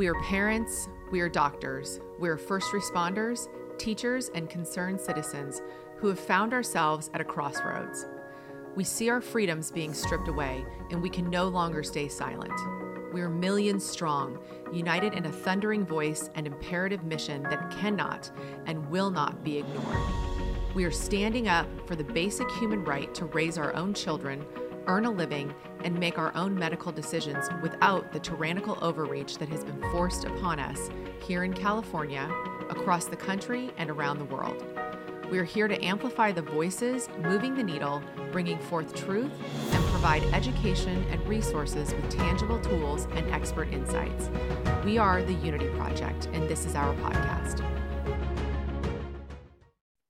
We are parents, we are doctors, we are first responders, teachers, and concerned citizens who have found ourselves at a crossroads. We see our freedoms being stripped away, and we can no longer stay silent. We are millions strong, united in a thundering voice and imperative mission that cannot and will not be ignored. We are standing up for the basic human right to raise our own children, earn a living, and make our own medical decisions without the tyrannical overreach that has been forced upon us here in California, across the country, and around the world. We are here to amplify the voices, moving the needle, bringing forth truth, and provide education and resources with tangible tools and expert insights. We are the Unity Project, and this is our podcast.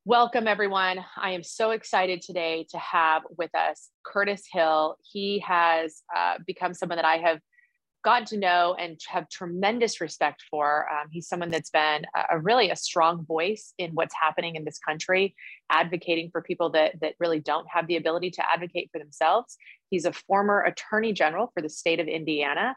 Welcome, everyone. I am so excited today to have with us Curtis Hill. He has uh, become someone that I have gotten to know and have tremendous respect for. Um, he's someone that's been a, a, really a strong voice in what's happening in this country, advocating for people that that really don't have the ability to advocate for themselves. He's a former attorney general for the state of Indiana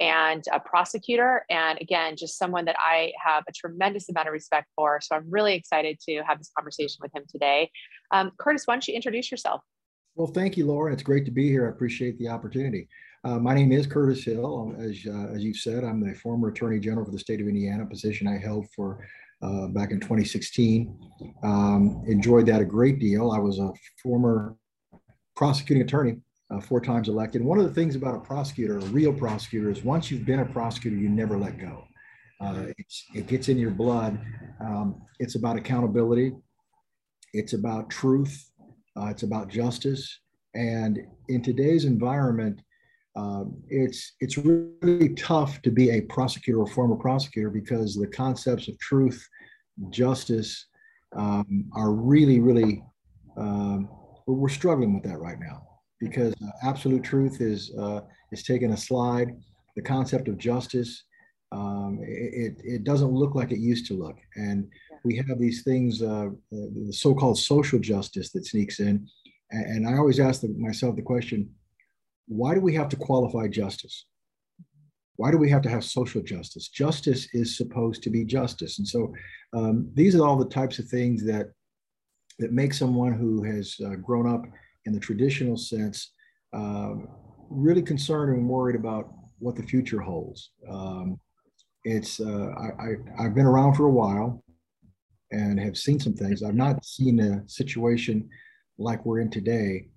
and a prosecutor and again just someone that I have a tremendous amount of respect for. So I'm really excited to have this conversation with him today. Um, Curtis, why don't you introduce yourself? Well, thank you, Laura. It's great to be here. I appreciate the opportunity. Uh, my name is Curtis Hill. As, uh, as you've said, I'm the former Attorney General for the state of Indiana, position I held for uh, back in 2016. Um, enjoyed that a great deal. I was a former prosecuting attorney, uh, four times elected. One of the things about a prosecutor, a real prosecutor, is once you've been a prosecutor, you never let go. Uh, it gets in your blood. Um, it's about accountability. It's about truth. Uh, it's about justice. And in today's environment, um, it's it's really tough to be a prosecutor or former prosecutor because the concepts of truth, justice, um, are really really um, we're struggling with that right now because uh, absolute truth is uh, is taking a slide. The concept of justice um, it, it doesn't look like it used to look, and we have these things, uh, the so-called social justice that sneaks in, and, I always ask myself the question why do we have to qualify justice? Why do we have to have social justice? Justice is supposed to be justice. And so um, these are all the types of things that, that make someone who has uh, grown up in the traditional sense uh, really concerned and worried about what the future holds. Um, it's uh, I, I, have been around for a while and have seen some things. I've not seen a situation like we're in today,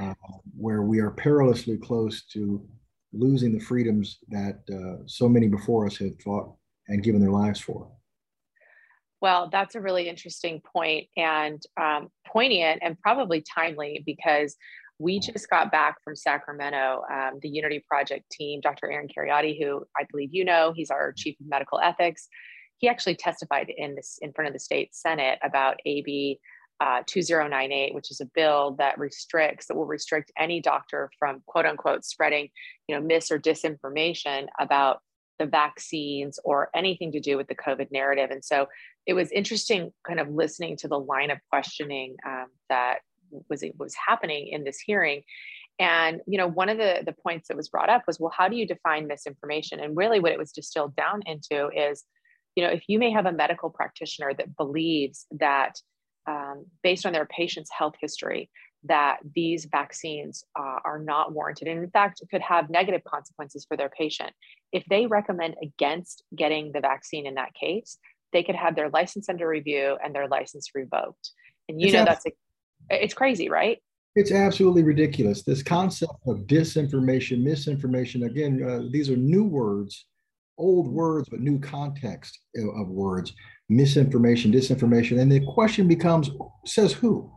uh, where we are perilously close to losing the freedoms that uh, so many before us had fought and given their lives for. Well, that's a really interesting point and um, poignant and probably timely because we just got back from Sacramento, um, the Unity Project team, Dr. Aaron Kheriaty, who I believe you know, he's our chief of medical ethics. He actually testified in this in front of the state senate about AB uh, 2098, which is a bill that restricts, that will restrict any doctor from quote unquote spreading, you know, mis or disinformation about the vaccines or anything to do with the COVID narrative. And so it was interesting kind of listening to the line of questioning um, that was, was happening in this hearing. And, you know, one of the, the points that was brought up was, well, how do you define misinformation? And really what it was distilled down into is, you know, if you may have a medical practitioner that believes that um, based on their patient's health history that these vaccines uh, are not warranted and in fact could have negative consequences for their patient. If they recommend against getting the vaccine in that case they could have their license under review and their license revoked. And you it's know ab- that's a, it's crazy right? It's absolutely ridiculous. This concept of disinformation misinformation again uh, these are new words old words but new context of words misinformation, disinformation. And the question becomes says who?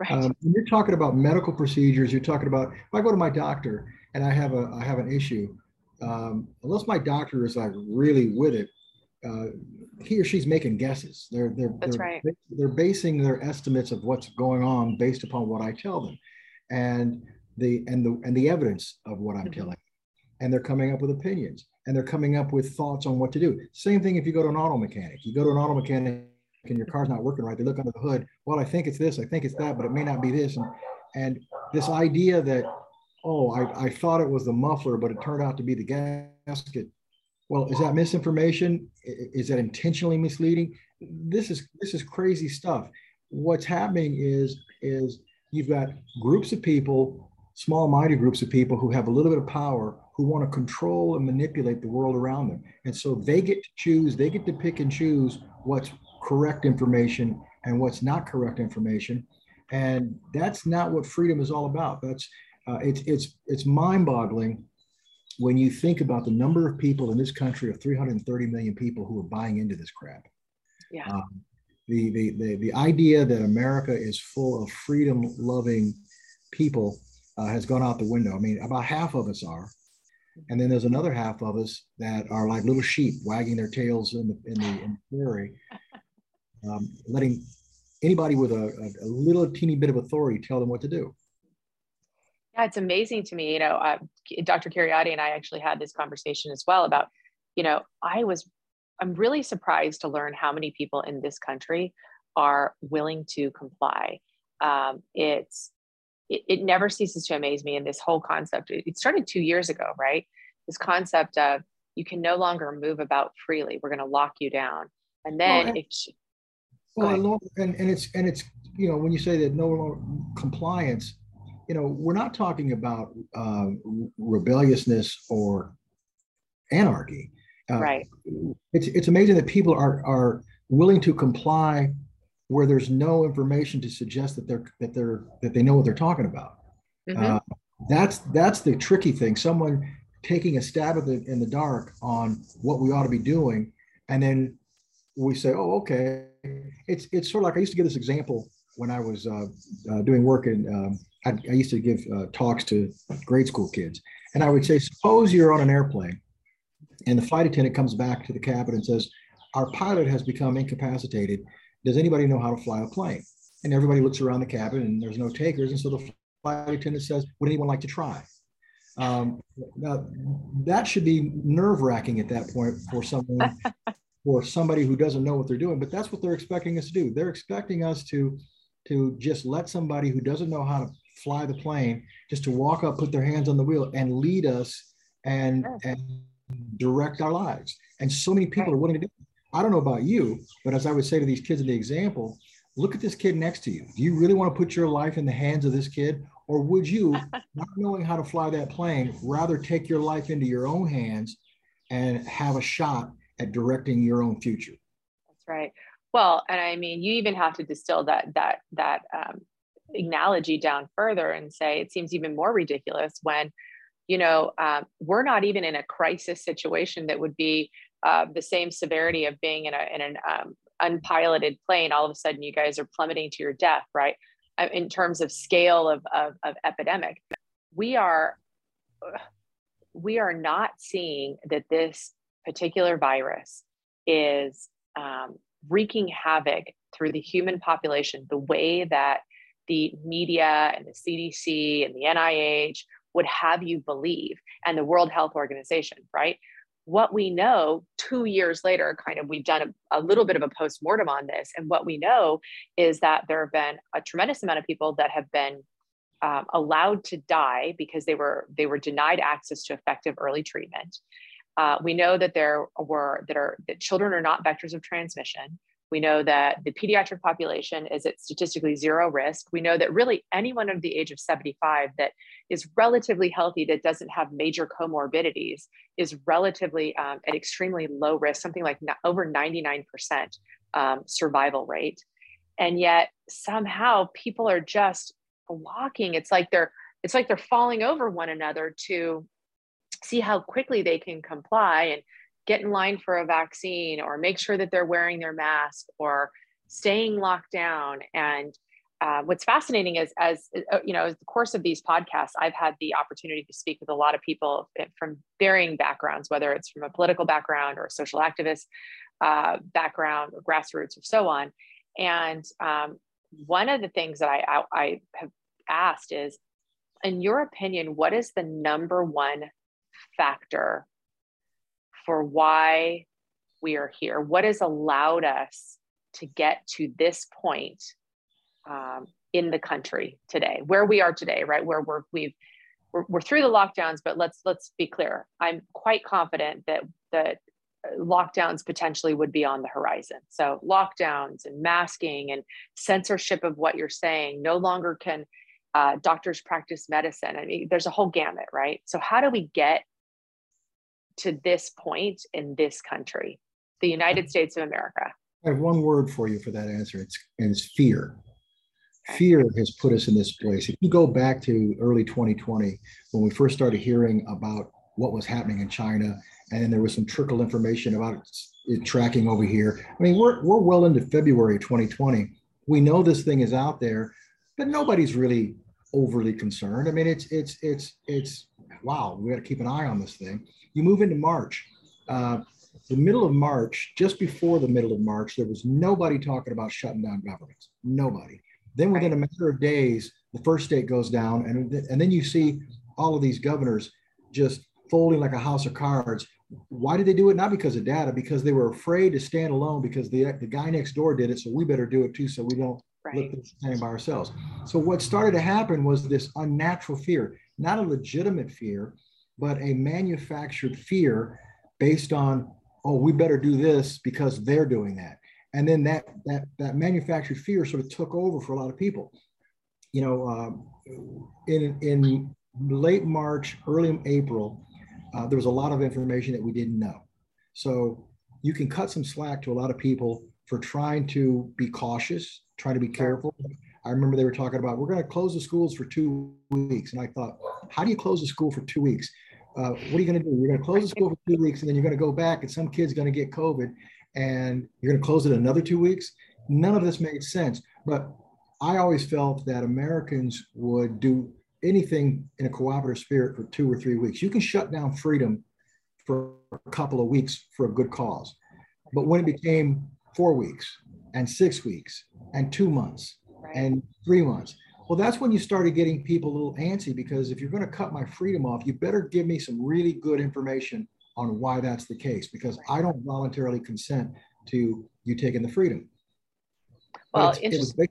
Right. Um, when you're talking about medical procedures, you're talking about if I go to my doctor and I have a I have an issue, um, unless my doctor is like really with it, uh, he or she's making guesses. They're they're That's they're, right. they're basing their estimates of what's going on based upon what I tell them, and the and the and the evidence of what I'm mm-hmm. telling, and they're coming up with opinions and they're coming up with thoughts on what to do. Same thing if you go to an auto mechanic. You go to an auto mechanic and your car's not working right. They look under the hood. Well, I think it's this, I think it's that, but it may not be this. And and this idea that, oh, I, I thought it was the muffler, but it turned out to be the gasket. Well, is that misinformation? Is that intentionally misleading? This is this is crazy stuff. What's happening is is you've got groups of people, small-minded groups of people who have a little bit of power who want to control and manipulate the world around them. And so they get to choose, they get to pick and choose what's correct information and what's not correct information. And that's not what freedom is all about. That's uh, it's it's it's mind-boggling when you think about the number of people in this country of 330 million people who are buying into this crap. Yeah. Um, the, the, the, the idea that America is full of freedom loving people uh, has gone out the window. I mean, about half of us are. And then there's another half of us that are like little sheep wagging their tails in the, in the, in the prairie, um, letting anybody with a, a, little teeny bit of authority tell them what to do. Yeah, it's amazing to me. You know, uh, Dr. Kheriaty and I actually had this conversation as well about, you know, I was, I'm really surprised to learn how many people in this country are willing to comply. Um, it's, it, it, never ceases to amaze me. And this whole concept, it started two years ago, right? This concept of you can no longer move about freely. We're going to lock you down. And then well, if, well, and, and it's, and it's, you know, when you say that no compliance, you know, we're not talking about uh, rebelliousness or anarchy. Uh, right. It's it's amazing that people are are willing to comply where there's no information to suggest that they're that they're that they know what they're talking about. Mm-hmm. Uh, that's that's the tricky thing. Someone taking a stab at the, in the dark on what we ought to be doing, and then we say, "Oh, okay." It's it's sort of like I used to give this example when I was uh, uh, doing work in um, I, I used to give uh, talks to grade school kids, and I would say, suppose you're on an airplane, and the flight attendant comes back to the cabin and says, "Our pilot has become incapacitated. Does anybody know how to fly a plane?" And everybody looks around the cabin, and there's no takers, and so the flight attendant says, "Would anyone like to try?" Um, now, that should be nerve wracking at that point for someone, for somebody who doesn't know what they're doing. But that's what they're expecting us to do. They're expecting us to to just let somebody who doesn't know how to fly the plane, just to walk up, put their hands on the wheel, and lead us and, and direct our lives. And so many people are willing to do it. I don't know about you, but as I would say to these kids in the example, look at this kid next to you. Do you really want to put your life in the hands of this kid? Or would you, not knowing how to fly that plane, rather take your life into your own hands and have a shot at directing your own future? That's right. Well, and I mean, you even have to distill that that that um, analogy down further and say it seems even more ridiculous when you know um, we're not even in a crisis situation that would be uh, the same severity of being in, a, in an um, unpiloted plane all of a sudden you guys are plummeting to your death right uh, in terms of scale of, of, of epidemic we are we are not seeing that this particular virus is um, wreaking havoc through the human population the way that the media and the CDC and the NIH would have you believe, and the World Health Organization, right? What we know two years later, kind of, we've done a, a little bit of a post mortem on this. And what we know is that there have been a tremendous amount of people that have been um, allowed to die because they were they were denied access to effective early treatment. Uh, we know that there were that are that children are not vectors of transmission. We know that the pediatric population is at statistically zero risk. We know that really anyone under the age of 75 that is relatively healthy, that doesn't have major comorbidities, is relatively um, at extremely low risk, something like over 99% um, survival rate. And yet somehow people are just walking. It's like they're it's like they're falling over one another to see how quickly they can comply and get in line for a vaccine or make sure that they're wearing their mask or staying locked down. And uh, what's fascinating is as uh, you know as the course of these podcasts i've had the opportunity to speak with a lot of people from varying backgrounds whether it's from a political background or a social activist uh, background or grassroots or so on. And um, one of the things that I, I, I have asked is in your opinion what is the number one factor for why we are here, what has allowed us to get to this point um, in the country today, where we are today, right? Where we're we've we're, we're through the lockdowns, but let's let's be clear. I'm quite confident that that lockdowns potentially would be on the horizon. So lockdowns and masking and censorship of what you're saying. No longer can uh, doctors practice medicine. I mean, there's a whole gamut, right? So how do we get to this point in this country, the United States of America? I have one word for you for that answer. It's it's fear. Fear has put us in this place. If you go back to early 2020, when we first started hearing about what was happening in China and then there was some trickle information about it tracking over here. I mean, we're, we're well into February 2020. We know this thing is out there, but nobody's really overly concerned. I mean, it's, it's, it's, it's, wow, we got to keep an eye on this thing. You move into March. Uh, the middle of March, just before the middle of March, there was nobody talking about shutting down governments. Nobody. Then within a matter of days, the first state goes down, and, and then you see all of these governors just folding like a house of cards why did they do it? Not because of data, because they were afraid to stand alone because the, the guy next door did it. So we better do it too. So we don't right. by ourselves. So what started to happen was this unnatural fear, not a legitimate fear, but a manufactured fear based on, oh, we better do this because they're doing that. And then that that that manufactured fear sort of took over for a lot of people. You know, um, in in late March, early April, uh, there was a lot of information that we didn't know. So you can cut some slack to a lot of people for trying to be cautious, trying to be careful. I remember they were talking about we're going to close the schools for two weeks, and I thought, how do you close the school for two weeks? Uh, what are you going to do? You're going to close the school for two weeks, and then you're going to go back, and some kid's going to get COVID, and you're going to close it another two weeks. None of this made sense. But I always felt that Americans would do anything in a cooperative spirit for two or three weeks. You can shut down freedom for a couple of weeks for a good cause. But when it became four weeks and six weeks and two months right. and three months, well, that's when you started getting people a little antsy because if you're going to cut my freedom off, you better give me some really good information on why that's the case because I don't voluntarily consent to you taking the freedom. Well, it was, based,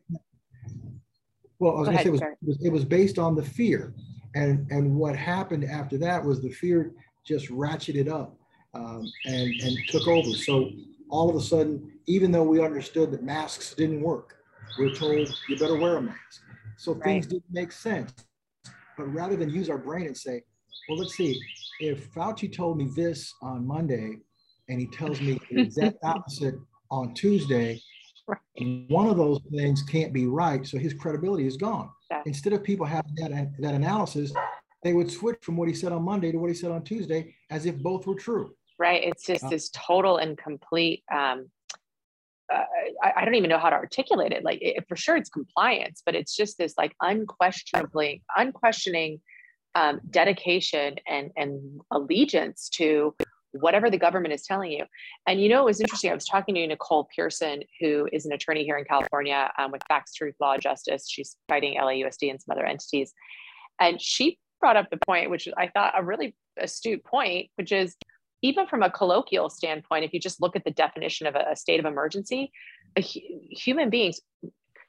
well, I was going to say it was, it was, it was based on the fear, and and what happened after that was the fear just ratcheted up um, and and took over. So all of a sudden, even though we understood that masks didn't work, we we're told you better wear a mask. So right. things didn't make sense. But rather than use our brain and say, well, let's see, if Fauci told me this on Monday and he tells me the exact opposite on Tuesday, Right. One of those things can't be right, so his credibility is gone. Instead of people having that, that analysis, they would switch from what he said on Monday to what he said on Tuesday as if both were true. Right. It's just this total and complete. Um, uh, I, I, don't even know how to articulate it. Like, it, for sure, it's compliance, but it's just this like unquestionably, unquestioning um, dedication and and allegiance to whatever the government is telling you. And you know, it was interesting. I was talking to Nicole Pearson, who is an attorney here in California um, with Facts, Truth, Law, Justice. She's fighting LAUSD and some other entities. And she brought up the point, which I thought a really astute point, which is even from a colloquial standpoint, if you just look at the definition of a, state of emergency, a, human beings,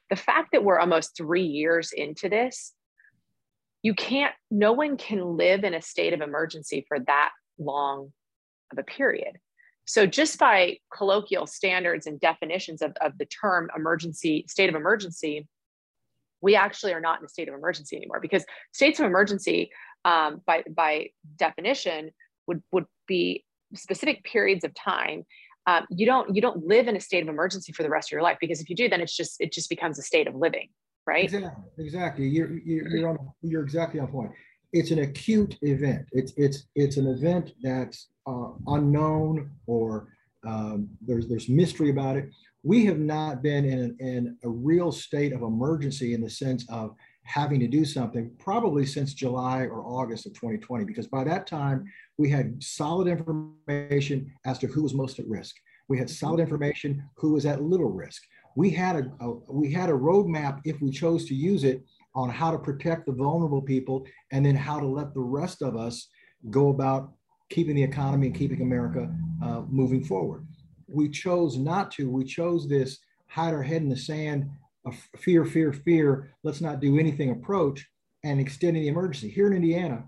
the fact that we're almost three years into this, you can't, no one can live in a state of emergency for that long of a period. So, just by colloquial standards and definitions of, of the term emergency, state of emergency, we actually are not in a state of emergency anymore because states of emergency, um, by, by definition, would, would be specific periods of time. Um, you don't you don't live in a state of emergency for the rest of your life because if you do, then it's just it just becomes a state of living, right? Exactly. Exactly. You're you're, you're on you're exactly on point. It's an acute event. It's it's it's an event that's uh, unknown or um, there's there's mystery about it. We have not been in, in a real state of emergency in the sense of having to do something probably since July or August of 2020, because by that time we had solid information as to who was most at risk. We had solid information who was at little risk. We had a, a we had a roadmap if we chose to use it on how to protect the vulnerable people and then how to let the rest of us go about keeping the economy and keeping America uh, moving forward. We chose not to. We chose this hide our head in the sand, fear, fear, fear, let's not do anything approach, and extending the emergency. Here in Indiana,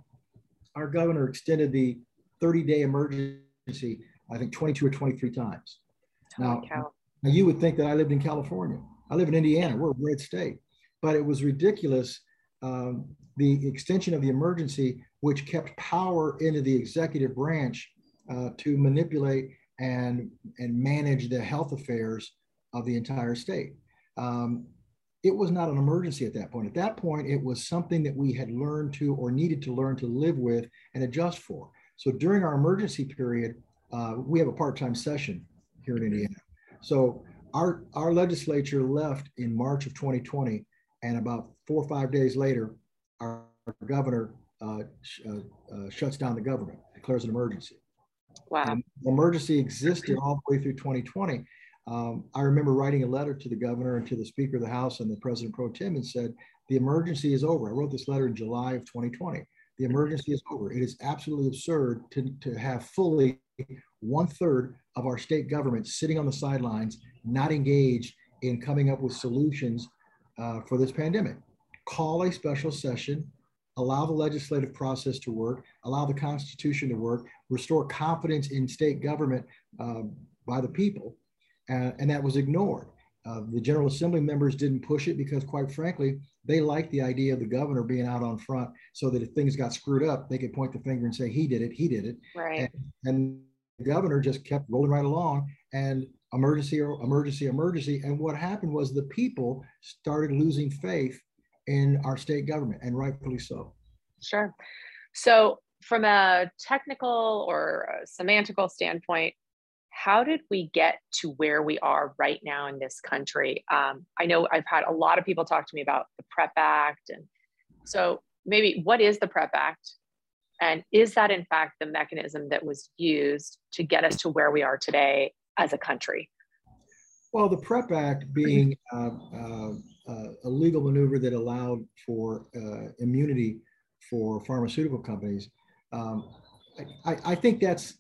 our governor extended the 30 day emergency I think 22 or 23 times. Now, now, you would think that I lived in California. I live in Indiana. We're a red state, but it was ridiculous. Um, the extension of the emergency, which kept power into the executive branch uh, to manipulate and and manage the health affairs of the entire state. Um, it was not an emergency at that point. At that point, it was something that we had learned to or needed to learn to live with and adjust for. So during our emergency period, uh, we have a part-time session here in Indiana. So our, our legislature left in March of 2020, and about four or five days later, our, our governor uh, sh- uh, uh shuts down the government, declares an emergency. Wow. And emergency existed all the way through 2020. Um, I remember writing a letter to the governor and to the Speaker of the House and the President Pro Tem and said, the emergency is over. I wrote this letter in July of 2020. The emergency is over. It is absolutely absurd to, to have fully one third of our state government sitting on the sidelines, not engaged in coming up with solutions uh, for this pandemic. Call a special session, allow the legislative process to work, allow the Constitution to work, restore confidence in state government uh, by the people, uh, and that was ignored. Uh, the General Assembly members didn't push it because, quite frankly, they liked the idea of the governor being out on front so that if things got screwed up, they could point the finger and say, he did it, he did it. Right. And, and the governor just kept rolling right along and emergency, emergency, emergency. And what happened was the people started losing faith in our state government, and rightfully so. Sure. So, from a technical or a semantical standpoint, how did we get to where we are right now in this country? Um, I know I've had a lot of people talk to me about the PREP Act. And so, maybe what is the PREP Act? And is that in fact the mechanism that was used to get us to where we are today as a country? Well, the PREP Act being uh, uh, uh, a legal maneuver that allowed for uh, immunity for pharmaceutical companies, um, I, I, think that's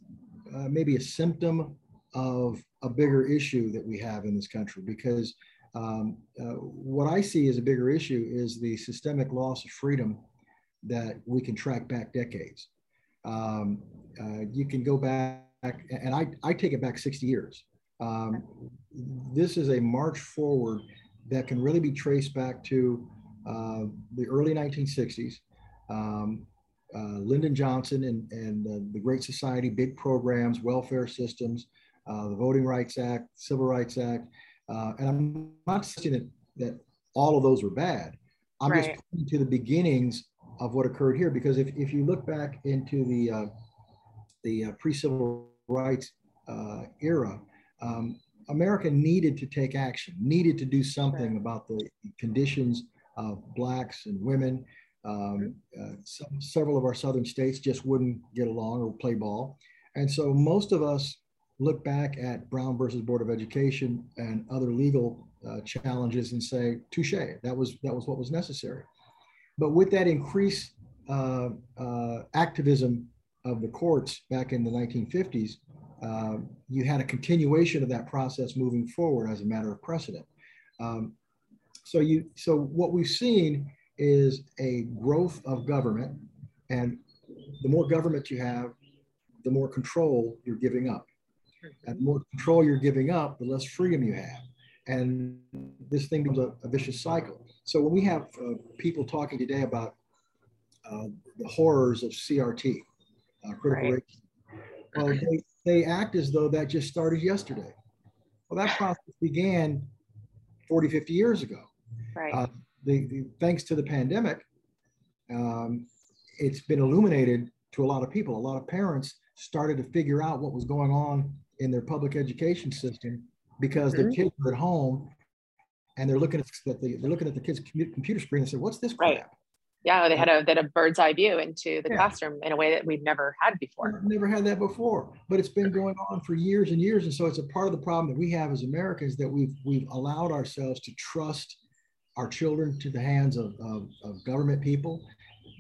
uh, maybe a symptom of a bigger issue that we have in this country because um, uh, what I see as a bigger issue is the systemic loss of freedom that we can track back decades. Um, uh, you can go back, and I, I take it back 60 years. Um, this is a march forward that can really be traced back to uh, the early 1960s. Um, uh, Lyndon Johnson and, and the Great Society, big programs, welfare systems, uh, the Voting Rights Act, Civil Rights Act. Uh, and I'm not saying that, that all of those were bad. I'm right. just pointing to the beginnings of what occurred here because if, if you look back into the, uh, the uh, pre-civil rights uh, era, um, America needed to take action, needed to do something right. about the conditions of blacks and women. Um, uh, some, several of our southern states just wouldn't get along or play ball. And so most of us look back at Brown versus Board of Education and other legal uh, challenges and say, touche, that was, that was what was necessary. But with that increased uh, uh, activism of the courts back in the 1950s, uh, you had a continuation of that process moving forward as a matter of precedent. Um, so you, so what we've seen is a growth of government, and the more government you have, the more control you're giving up. And the more control you're giving up, the less freedom you have. And this thing becomes a, a vicious cycle. So when we have uh, people talking today about uh, the horrors of CRT, uh, critical right. well, they, they act as though that just started yesterday. Well, that process began 40, 50 years ago. Right. Uh, the, the, thanks to the pandemic, um, it's been illuminated to a lot of people. A lot of parents started to figure out what was going on in their public education system because mm-hmm. their kids are at home and they're looking at the, they're looking at the kids' computer screen and say, "What's this crap?" Right. Yeah, they had a they had a bird's eye view into the yeah. classroom in a way that we've never had before. We've never had that before, but it's been going on for years and years, and so it's a part of the problem that we have as Americans that we've we've allowed ourselves to trust our children to the hands of, of, of government people.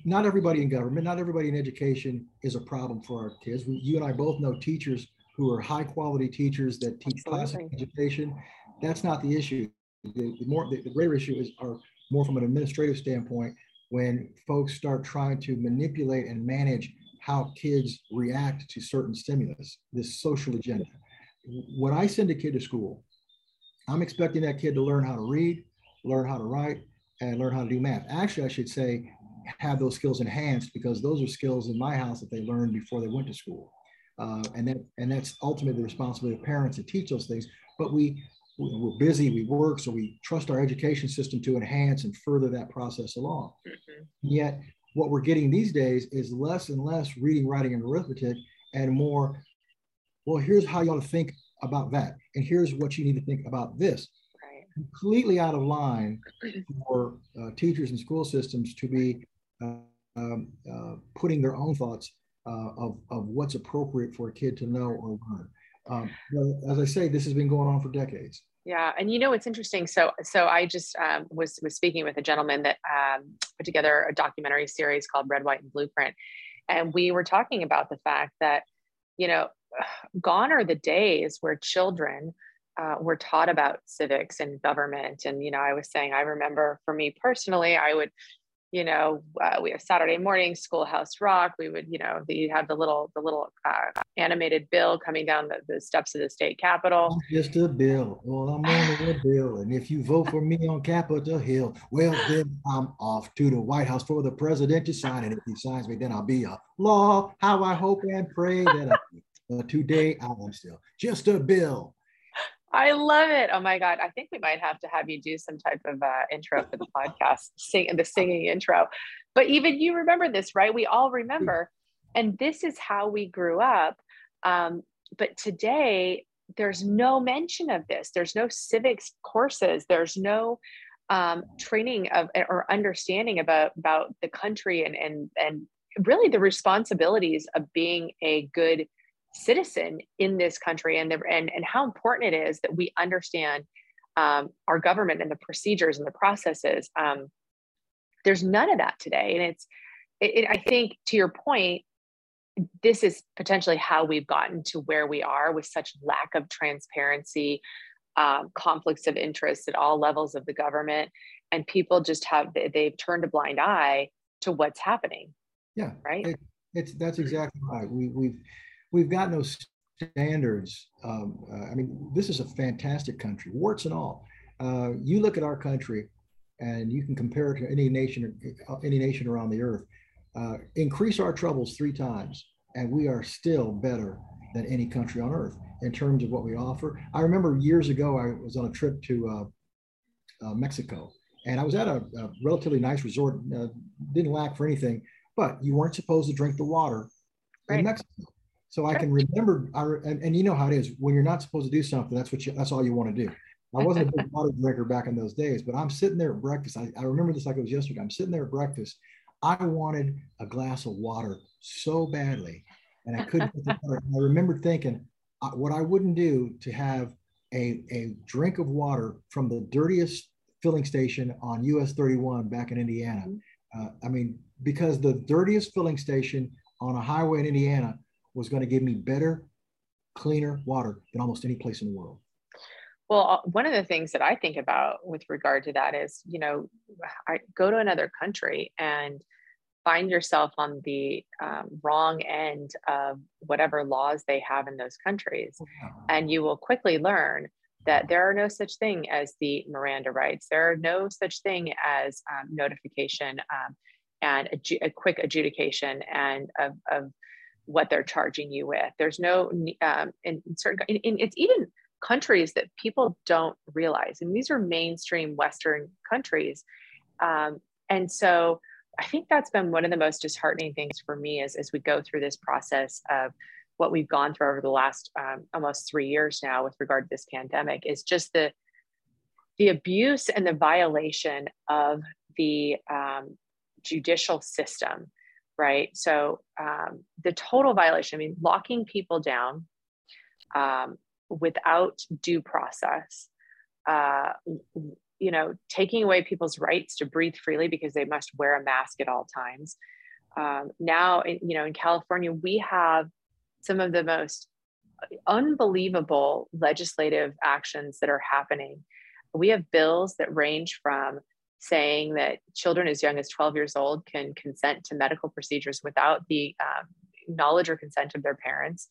Not everybody in government, not everybody in education is a problem for our kids. We, you and I both know teachers who are high quality teachers that teach Absolutely. classic education. That's not the issue. The, the more the, the, greater issue is are more from an administrative standpoint when folks start trying to manipulate and manage how kids react to certain stimulus, this social agenda. When I send a kid to school, I'm expecting that kid to learn how to read, learn how to write, and learn how to do math. Actually, I should say have those skills enhanced because those are skills in my house that they learned before they went to school. Uh, and that and that's ultimately the responsibility of parents to teach those things. But we we're busy, we work, so we trust our education system to enhance and further that process along. Mm-hmm. Yet, what we're getting these days is less and less reading, writing, and arithmetic, and more. Well, here's how you ought to think about that, and here's what you need to think about this. Right. Completely out of line for uh, teachers and school systems to be uh, um, uh, putting their own thoughts uh, of, of what's appropriate for a kid to know or learn. Um, as I say, this has been going on for decades. Yeah, and you know it's interesting. So, so I just um, was was speaking with a gentleman that um, put together a documentary series called Red, White, and Blueprint, and we were talking about the fact that, you know, gone are the days where children uh, were taught about civics and government. And you know, I was saying, I remember for me personally, I would you know, uh, we have Saturday morning Schoolhouse Rock. We would, you know, you have the little the little uh, animated bill coming down the, the steps of the state capitol. Just a bill. Well, I'm on a bill, and if you vote for me on Capitol Hill, well, then I'm off to the White House for the president to sign it. If he signs me, then I'll be a law. How I hope and pray that I, uh, today I am still just a bill. I love it. Oh my God. I think we might have to have you do some type of uh, intro for the podcast, sing the singing intro. But even you remember this, right? We all remember. And this is how we grew up. Um, but today, there's no mention of this. There's no civics courses. There's no um, training of or understanding about about the country and and and really the responsibilities of being a good citizen in this country and, the, and, and how important it is that we understand um, our government and the procedures and the processes. Um, there's none of that today. And it's, it, it, I think to your point, this is potentially how we've gotten to where we are with such lack of transparency, um, conflicts of interest at all levels of the government. And people just have, they've turned a blind eye to what's happening. Yeah. Right. It, it's, that's exactly right. We, we've, we've got no standards. Um, uh, I mean, this is a fantastic country, warts and all. Uh, you look at our country, and you can compare it to any nation, uh, any nation around the earth. Uh, increase our troubles three times, and we are still better than any country on earth in terms of what we offer. I remember years ago, I was on a trip to uh, uh, Mexico, and I was at a, a relatively nice resort. didn't lack for anything, but you weren't supposed to drink the water right. in Mexico. So I can remember, I, and, and you know how it is when you're not supposed to do something, that's what you, that's all you want to do. I wasn't a big water drinker back in those days, but I'm sitting there at breakfast. I, I remember this like it was yesterday. I'm sitting there at breakfast. I wanted a glass of water so badly, and I couldn't. I remember thinking uh, what I wouldn't do to have a, a drink of water from the dirtiest filling station on US 31 back in Indiana. Mm-hmm. Uh, I mean, because the dirtiest filling station on a highway in Indiana was going to give me better, cleaner water than almost any place in the world. Well, uh, one of the things that I think about with regard to that is, you know, I go to another country and find yourself on the um, wrong end of whatever laws they have in those countries. Oh, and you will quickly learn that there are no such thing as the Miranda rights. There are no such thing as um, notification um, and a, a, quick adjudication and of, of what they're charging you with. There's no um, in certain in, in, it's even countries that people don't realize, and these are mainstream Western countries, um, and so I think that's been one of the most disheartening things for me as as we go through this process of what we've gone through over the last um, almost three years now with regard to this pandemic is just the the abuse and the violation of the um, judicial system right? So um, the total violation, I mean, locking people down um, without due process, uh, you know, taking away people's rights to breathe freely because they must wear a mask at all times. Um, now, you know, in California, we have some of the most unbelievable legislative actions that are happening. We have bills that range from saying that children as young as 12 years old can consent to medical procedures without the um, knowledge or consent of their parents.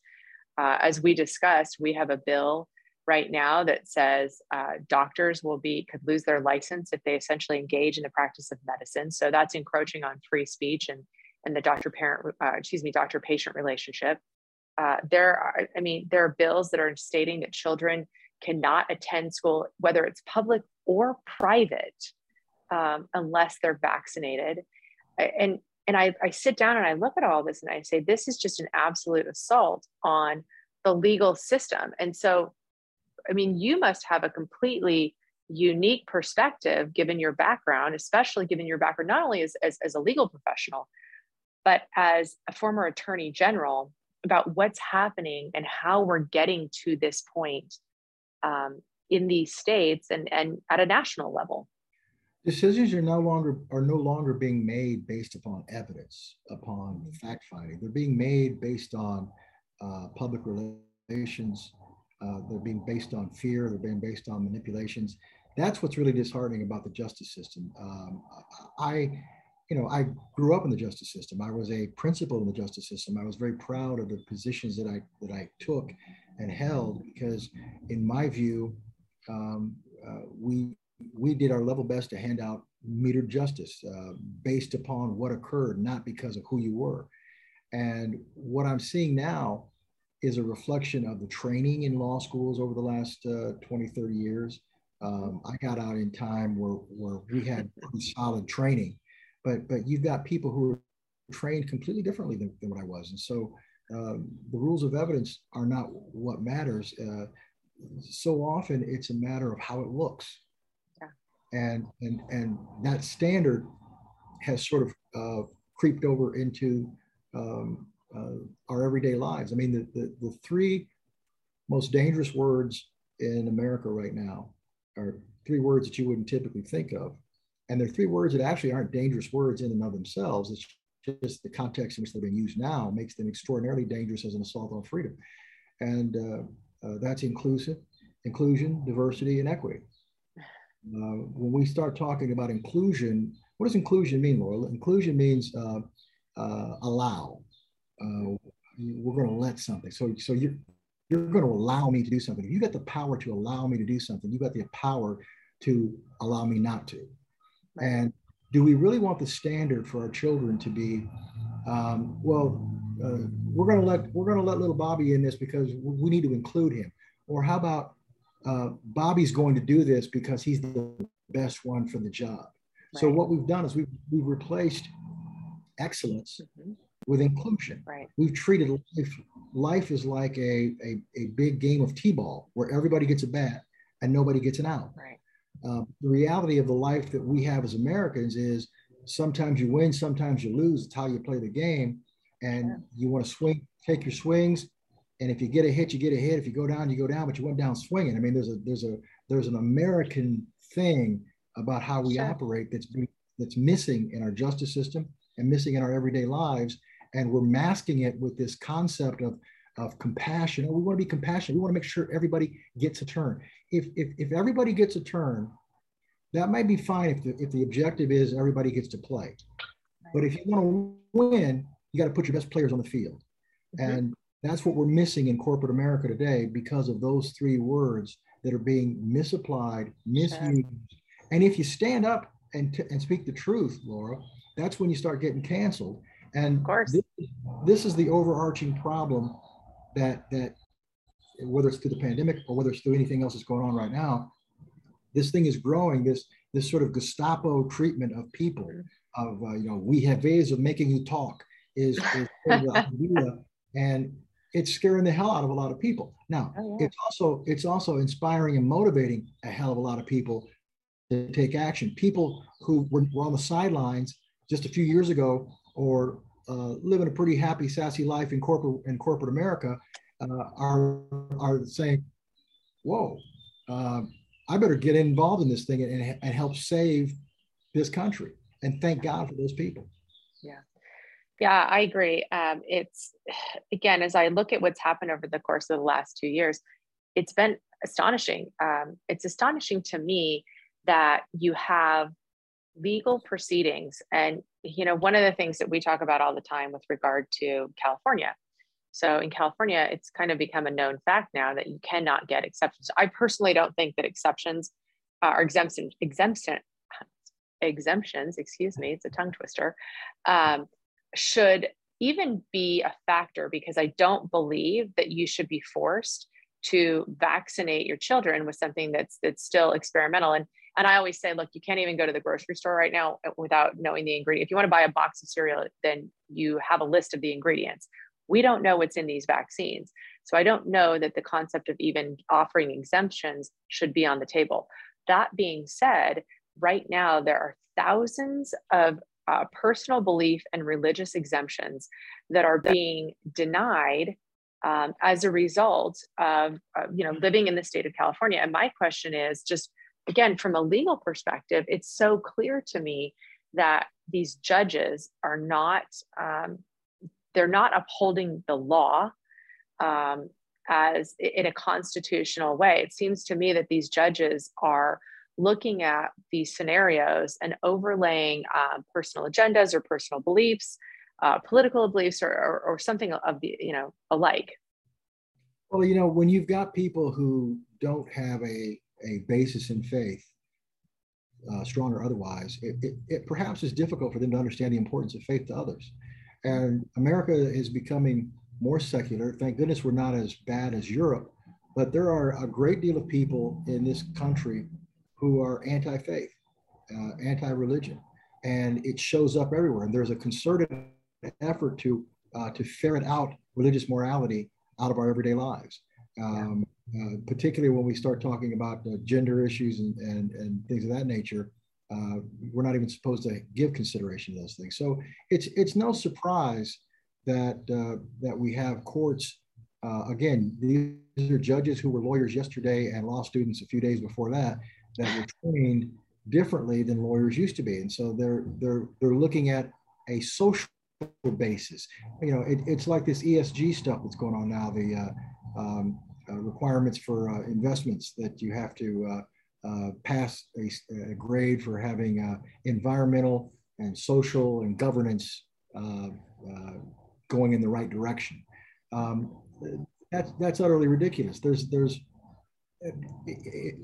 Uh, as we discussed, we have a bill right now that says uh, doctors will be could lose their license if they essentially engage in the practice of medicine. So that's encroaching on free speech and and the doctor parent uh, excuse me doctor patient relationship. Uh, there are I mean there are bills that are stating that children cannot attend school whether it's public or private um, unless they're vaccinated. And and I, I sit down and I look at all this and I say this is just an absolute assault on the legal system. And so I mean, you must have a completely unique perspective given your background, especially given your background, not only as, as, as a legal professional, but as a former attorney general about what's happening and how we're getting to this point um, in these states and, and at a national level. Decisions are no longer are no longer being made based upon evidence, upon fact finding. They're being made based on uh, public relations, uh, they're being based on fear. They're being based on manipulations. That's what's really disheartening about the justice system. Um, I, you know, I grew up in the justice system. I was a principal in the justice system. I was very proud of the positions that I that I took and held because, in my view, um, uh, we we did our level best to hand out metered justice uh, based upon what occurred, not because of who you were. And what I'm seeing now is a reflection of the training in law schools over the last uh, 20, 30 years. Um, I got out in time where, where we had pretty solid training, but, but you've got people who are trained completely differently than, than what I was. And so um, the rules of evidence are not what matters. Uh, so often it's a matter of how it looks. And, and, and that standard has sort of uh, creeped over into um, uh, our everyday lives. I mean, the, the, the three most dangerous words in America right now are three words that you wouldn't typically think of. And they're three words that actually aren't dangerous words in and of themselves. It's just the context in which they're being used now makes them extraordinarily dangerous as an assault on freedom. And uh, uh, that's inclusive, inclusion, diversity, and equity. Uh, when we start talking about inclusion, what does inclusion mean, Laura? Inclusion means uh, uh, allow, uh, we're going to let something. So, so you're, you're going to allow me to do something. If you got the power to allow me to do something, you got the power to allow me not to. And do we really want the standard for our children to be, um, well, uh, we're going to let we're going to let little Bobby in this because we need to include him, or how about uh, Bobby's going to do this because he's the best one for the job. Right. So what we've done is we've we've replaced excellence mm-hmm with inclusion. Right. We've treated life, life is like a, a, a big game of t-ball where everybody gets a bat and nobody gets an out. Right. Uh, the reality of the life that we have as Americans is sometimes you win, sometimes you lose. It's how you play the game. And sure. you want to swing, take your swings. And if you get a hit, you get a hit. If you go down, you go down, but you went down swinging. I mean, there's a, there's a, there's an American thing about how we sure. operate that's, that's missing in our justice system and missing in our everyday lives and we're masking it with this concept of of compassion. Oh, we want to be compassionate. We want to make sure everybody gets a turn. If, if, if everybody gets a turn, that might be fine if the, if the objective is everybody gets to play. But if you want to win, you got to put your best players on the field. Mm-hmm. And that's what we're missing in corporate America today because of those three words that are being misapplied, misused. And if you stand up and, t- and speak the truth, Laura, that's when you start getting canceled. And this, this is the overarching problem that that whether it's through the pandemic or whether it's through anything else that's going on right now, this thing is growing. This this sort of Gestapo treatment of people, of uh, you know, we have ways of making you talk is, is idea, and it's scaring the hell out of a lot of people. Now, oh, yeah. it's also it's also inspiring and motivating a hell of a lot of people to take action. People who were, were on the sidelines just a few years ago or uh, living a pretty happy, sassy life in corporate in corporate America uh, are are saying, "Whoa, uh, I better get involved in this thing and, and help save this country." And thank God for those people. Yeah, yeah, I agree. Um, it's again, as I look at what's happened over the course of the last two years, it's been astonishing. Um, it's astonishing to me that you have legal proceedings and you know one of the things that we talk about all the time with regard to california so in california it's kind of become a known fact now that you cannot get exceptions i personally don't think that exceptions uh, or exemption exemption exemptions excuse me it's a tongue twister um, should even be a factor because i don't believe that you should be forced to vaccinate your children with something that's that's still experimental and and I always say, look, you can't even go to the grocery store right now without knowing the ingredient. If you want to buy a box of cereal, then you have a list of the ingredients. We don't know what's in these vaccines. So I don't know that the concept of even offering exemptions should be on the table. That being said, right now there are thousands of uh, personal belief and religious exemptions that are being denied um, as a result of uh, you know living in the state of California. And my question is just again, from a legal perspective, it's so clear to me that these judges are not um, they're not upholding the law um, as in a constitutional way. It seems to me that these judges are looking at these scenarios and overlaying um, personal agendas or personal beliefs, uh, political beliefs, or, or, or something of the you know alike. Well, you know, when you've got people who don't have a a basis in faith, uh, strong or otherwise, it, it, it, perhaps is difficult for them to understand the importance of faith to others. And America is becoming more secular. Thank goodness we're not as bad as Europe, but there are a great deal of people in this country who are anti faith, uh, anti religion, and it shows up everywhere. And there's a concerted effort to, uh, to ferret out religious morality out of our everyday lives. Um, uh, particularly when we start talking about gender issues and, and, and things of that nature, uh, we're not even supposed to give consideration to those things. So it's it's no surprise that uh, that we have courts. Uh, again, these are judges who were lawyers yesterday and law students a few days before that that were trained differently than lawyers used to be, and so they're they're they're looking at a social basis. You know, it, it's like this ESG stuff that's going on now. The uh, um, uh, requirements for uh, investments that you have to uh, pass a, a, grade for having environmental and social and governance going in the right direction. Um, that's that's utterly ridiculous. There's there's it, it,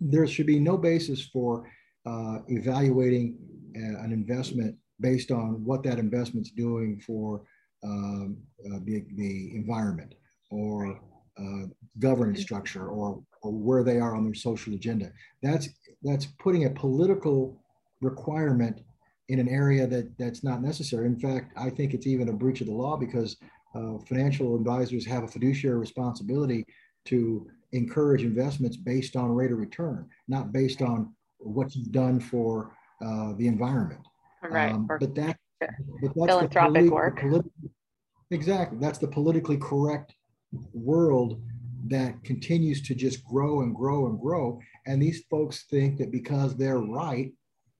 there should be no basis for uh, evaluating an investment based on what that investment's doing for um, uh, the, the environment or uh, governance structure or, or where they are on their social agenda. That's that's putting a political requirement in an area that that's not necessary. In fact, I think it's even a breach of the law because uh, financial advisors have a fiduciary responsibility to encourage investments based on rate of return, not based on what you've done for uh, the environment. Right. Um, but that but that's philanthropic politi- work. Politi- exactly. That's the politically correct world that continues to just grow and grow and grow. And these folks think that because they're right,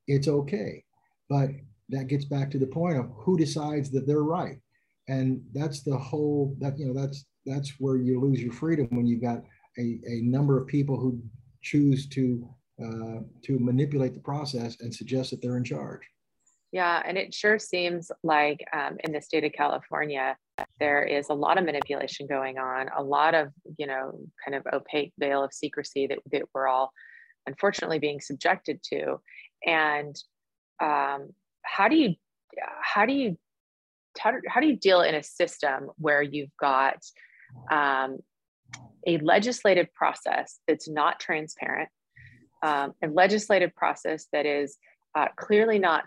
it's okay. But that gets back to the point of who decides that they're right. And that's the whole that you know that's that's where you lose your freedom when you've got a, a number of people who choose to uh, to manipulate the process and suggest that they're in charge. Yeah, and it sure seems like um, in the state of California, there is a lot of manipulation going on, a lot of, you know, kind of opaque veil of secrecy that, that we're all unfortunately being subjected to. And um, how do you, how do you, how do, you deal in a system where you've got um, a legislative process that's not transparent, um, a legislative process that is uh, clearly not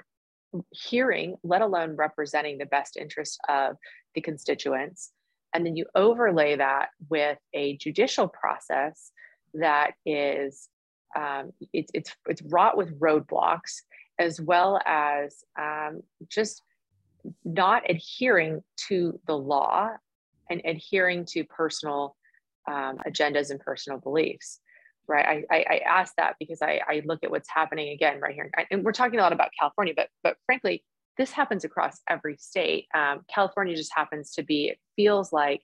hearing, let alone representing the best interest of the constituents. And then you overlay that with a judicial process that is um, it's it's it's wrought with roadblocks as well as um, just not adhering to the law and adhering to personal um, agendas and personal beliefs right? I, I, I ask that because I, I look at what's happening again right here. And we're talking a lot about California, but, but frankly, this happens across every state. Um, California just happens to be, it feels like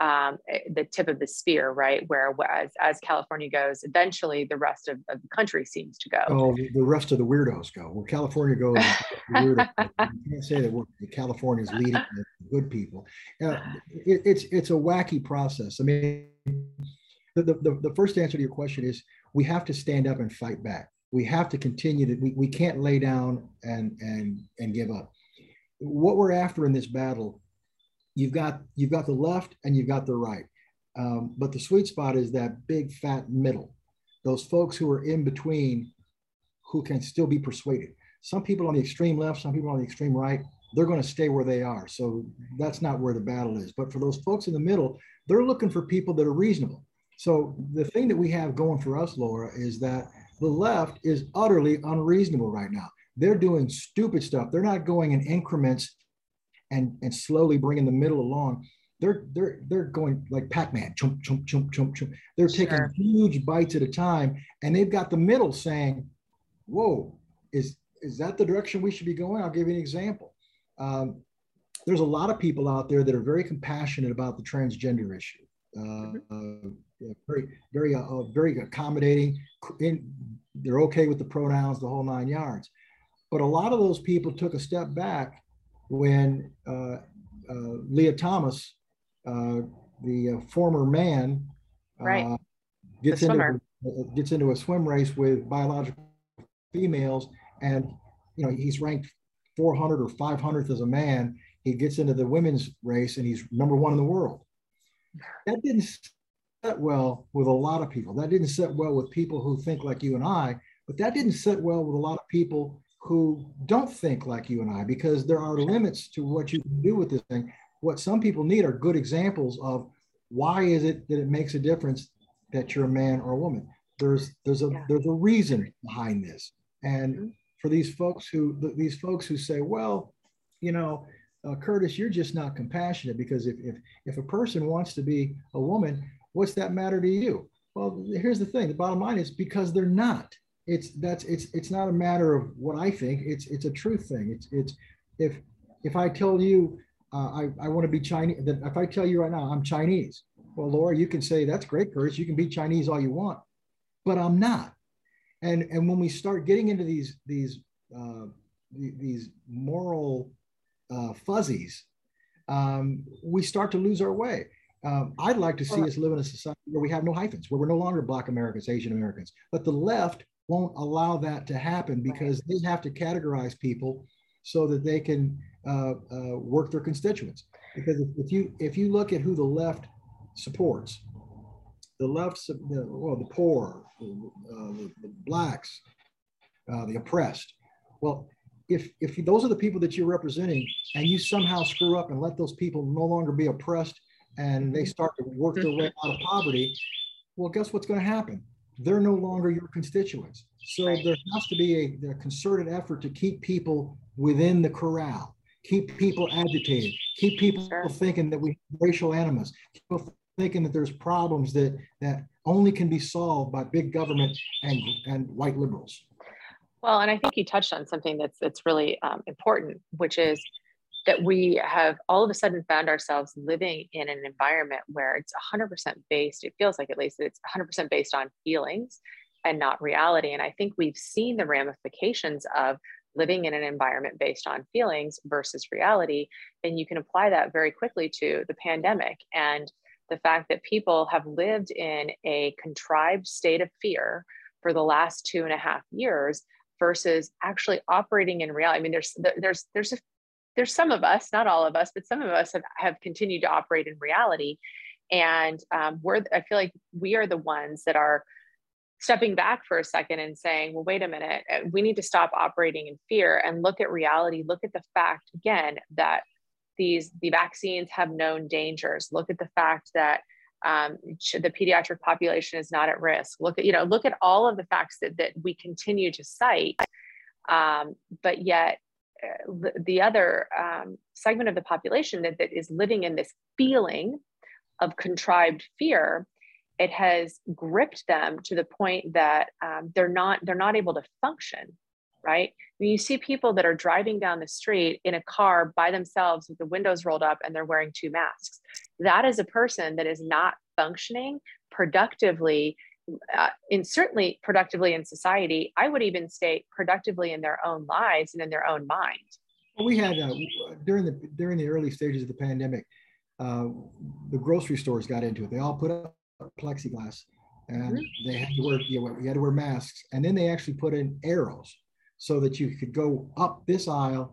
um, eh, the tip of the spear, right? Where as, as California goes, eventually the rest of, of, the country seems to go. Oh, the rest of the weirdos go. Where California goes, you can't say that California is leading the good people. Uh, it, it's it's a wacky process. I mean, the, the, the first answer to your question is we have to stand up and fight back. We have to continue to, we, we can't lay down and, and, and give up. What we're after in this battle you've got you've got the left and you've got the right. Um, but the sweet spot is that big fat middle, those folks who are in between who can still be persuaded. Some people on the extreme left, some people on the extreme right, they're going to stay where they are. So that's not where the battle is. But for those folks in the middle, they're looking for people that are reasonable. So the thing that we have going for us, Laura, is that the left is utterly unreasonable right now. They're doing stupid stuff. They're not going in increments and and slowly bringing the middle along they're they're they're going like pac-man chump chump chump chump chump they're taking huge bites at a time and they've got the middle saying whoa is is that the direction we should be going? I'll give you an example. Um, there's a lot of people out there that are very compassionate about the transgender issue. Uh, uh, very very uh, uh, very accommodating in, they're okay with the pronouns the whole nine yards. But a lot of those people took a step back when uh, uh, Lia Thomas, uh, the former man, right. gets into gets into a swim race with biological females, and you know he's ranked 400 or 500th as a man. He gets into the women's race, and he's number one in the world. That didn't set well with a lot of people. That didn't set well with people who think like you and I. But that didn't set well with a lot of people who don't think like you and I, because there are limits to what you can do with this thing. What some people need are good examples of why is it that it makes a difference that you're a man or a woman. There's there's a yeah. there's a reason behind this, and mm-hmm. for these folks who these folks who say, well, you know, uh, Curtis, you're just not compassionate because if, if if a person wants to be a woman, what's that matter to you? Well, here's the thing. The bottom line is because they're not it's that's it's it's not a matter of what I think. It's it's a truth thing. It's it's if if I tell you uh, I I want to be Chinese, that if I tell you right now I'm Chinese, well, Laura, you can say that's great, Curtis. You can be Chinese all you want, but I'm not. And and when we start getting into these these uh, these moral uh, fuzzies, um, we start to lose our way. Um, I'd like to see us live in a society where we have no hyphens, where we're no longer Black Americans, Asian Americans, but the left won't allow that to happen because right. they have to categorize people so that they can uh, uh, work their constituents. Because if, if, you if you look at who the left supports, the left, the, well, the poor, uh, the, the, blacks, uh, the oppressed. Well, if if those are the people that you're representing, and you somehow screw up and let those people no longer be oppressed, and they start to work their way out of poverty, well, guess what's going to happen? They're no longer your constituents. So there has to be a, a, concerted effort to keep people within the corral, keep people agitated, keep people sure. thinking that we have racial animus, people thinking that there's problems that that only can be solved by big government and and white liberals. Well, and I think you touched on something that's that's really um, important, which is that we have all of a sudden found ourselves living in an environment where it's 100% based, it feels like at least it's 100% based on feelings and not reality. And I think we've seen the ramifications of living in an environment based on feelings versus reality. And you can apply that very quickly to the pandemic and the fact that people have lived in a contrived state of fear for the last two and a half years versus actually operating in reality. I mean, there's there's there's a there's some of us, not all of us, but some of us have, have continued to operate in reality. And um, we're, I feel like we are the ones that are stepping back for a second and saying, well, wait a minute, uh, we need to stop operating in fear and look at reality. Look at the fact, again, that these the vaccines have known dangers. Look at the fact that um, the pediatric population is not at risk. Look at, you know, look at all of the facts that, that we continue to cite. Um, but yet the other um, segment of the population that, that is living in this feeling of contrived fear it has gripped them to the point that um, they're not they're not able to function right? When you see people that are driving down the street in a car by themselves with the windows rolled up and they're wearing two masks that is a person that is not functioning productively uh, in certainly productively in society i would even state productively in their own lives and in their own mind. Well, we had uh, during the during the early stages of the pandemic uh, the grocery stores got into it. They all put up plexiglass and mm-hmm. they had to wear you, know, you had to wear masks. And then they actually put in arrows so that you could go up this aisle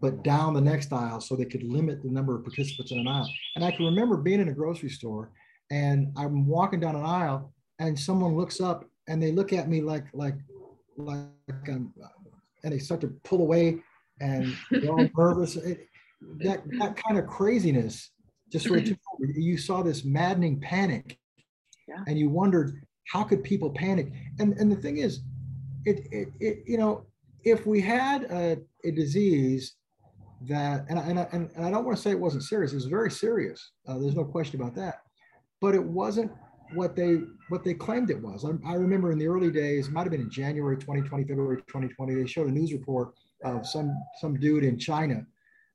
but down the next aisle so they could limit the number of participants in an aisle. And i can remember being in a grocery store and i'm walking down an aisle and someone looks up and they look at me like like like um, and they start to pull away and they're all nervous. It, that that kind of craziness just of you saw this maddening panic yeah. and you wondered how could people panic? And and the thing is it it, it you know if we had a, a disease that and I, and, I, and I don't want to say it wasn't serious. It was very serious. Uh, there's no question about that. But it wasn't what they what they claimed it was. I, I, remember in the early days, might have been in January 2020, February 2020, they showed a news report of some some dude in China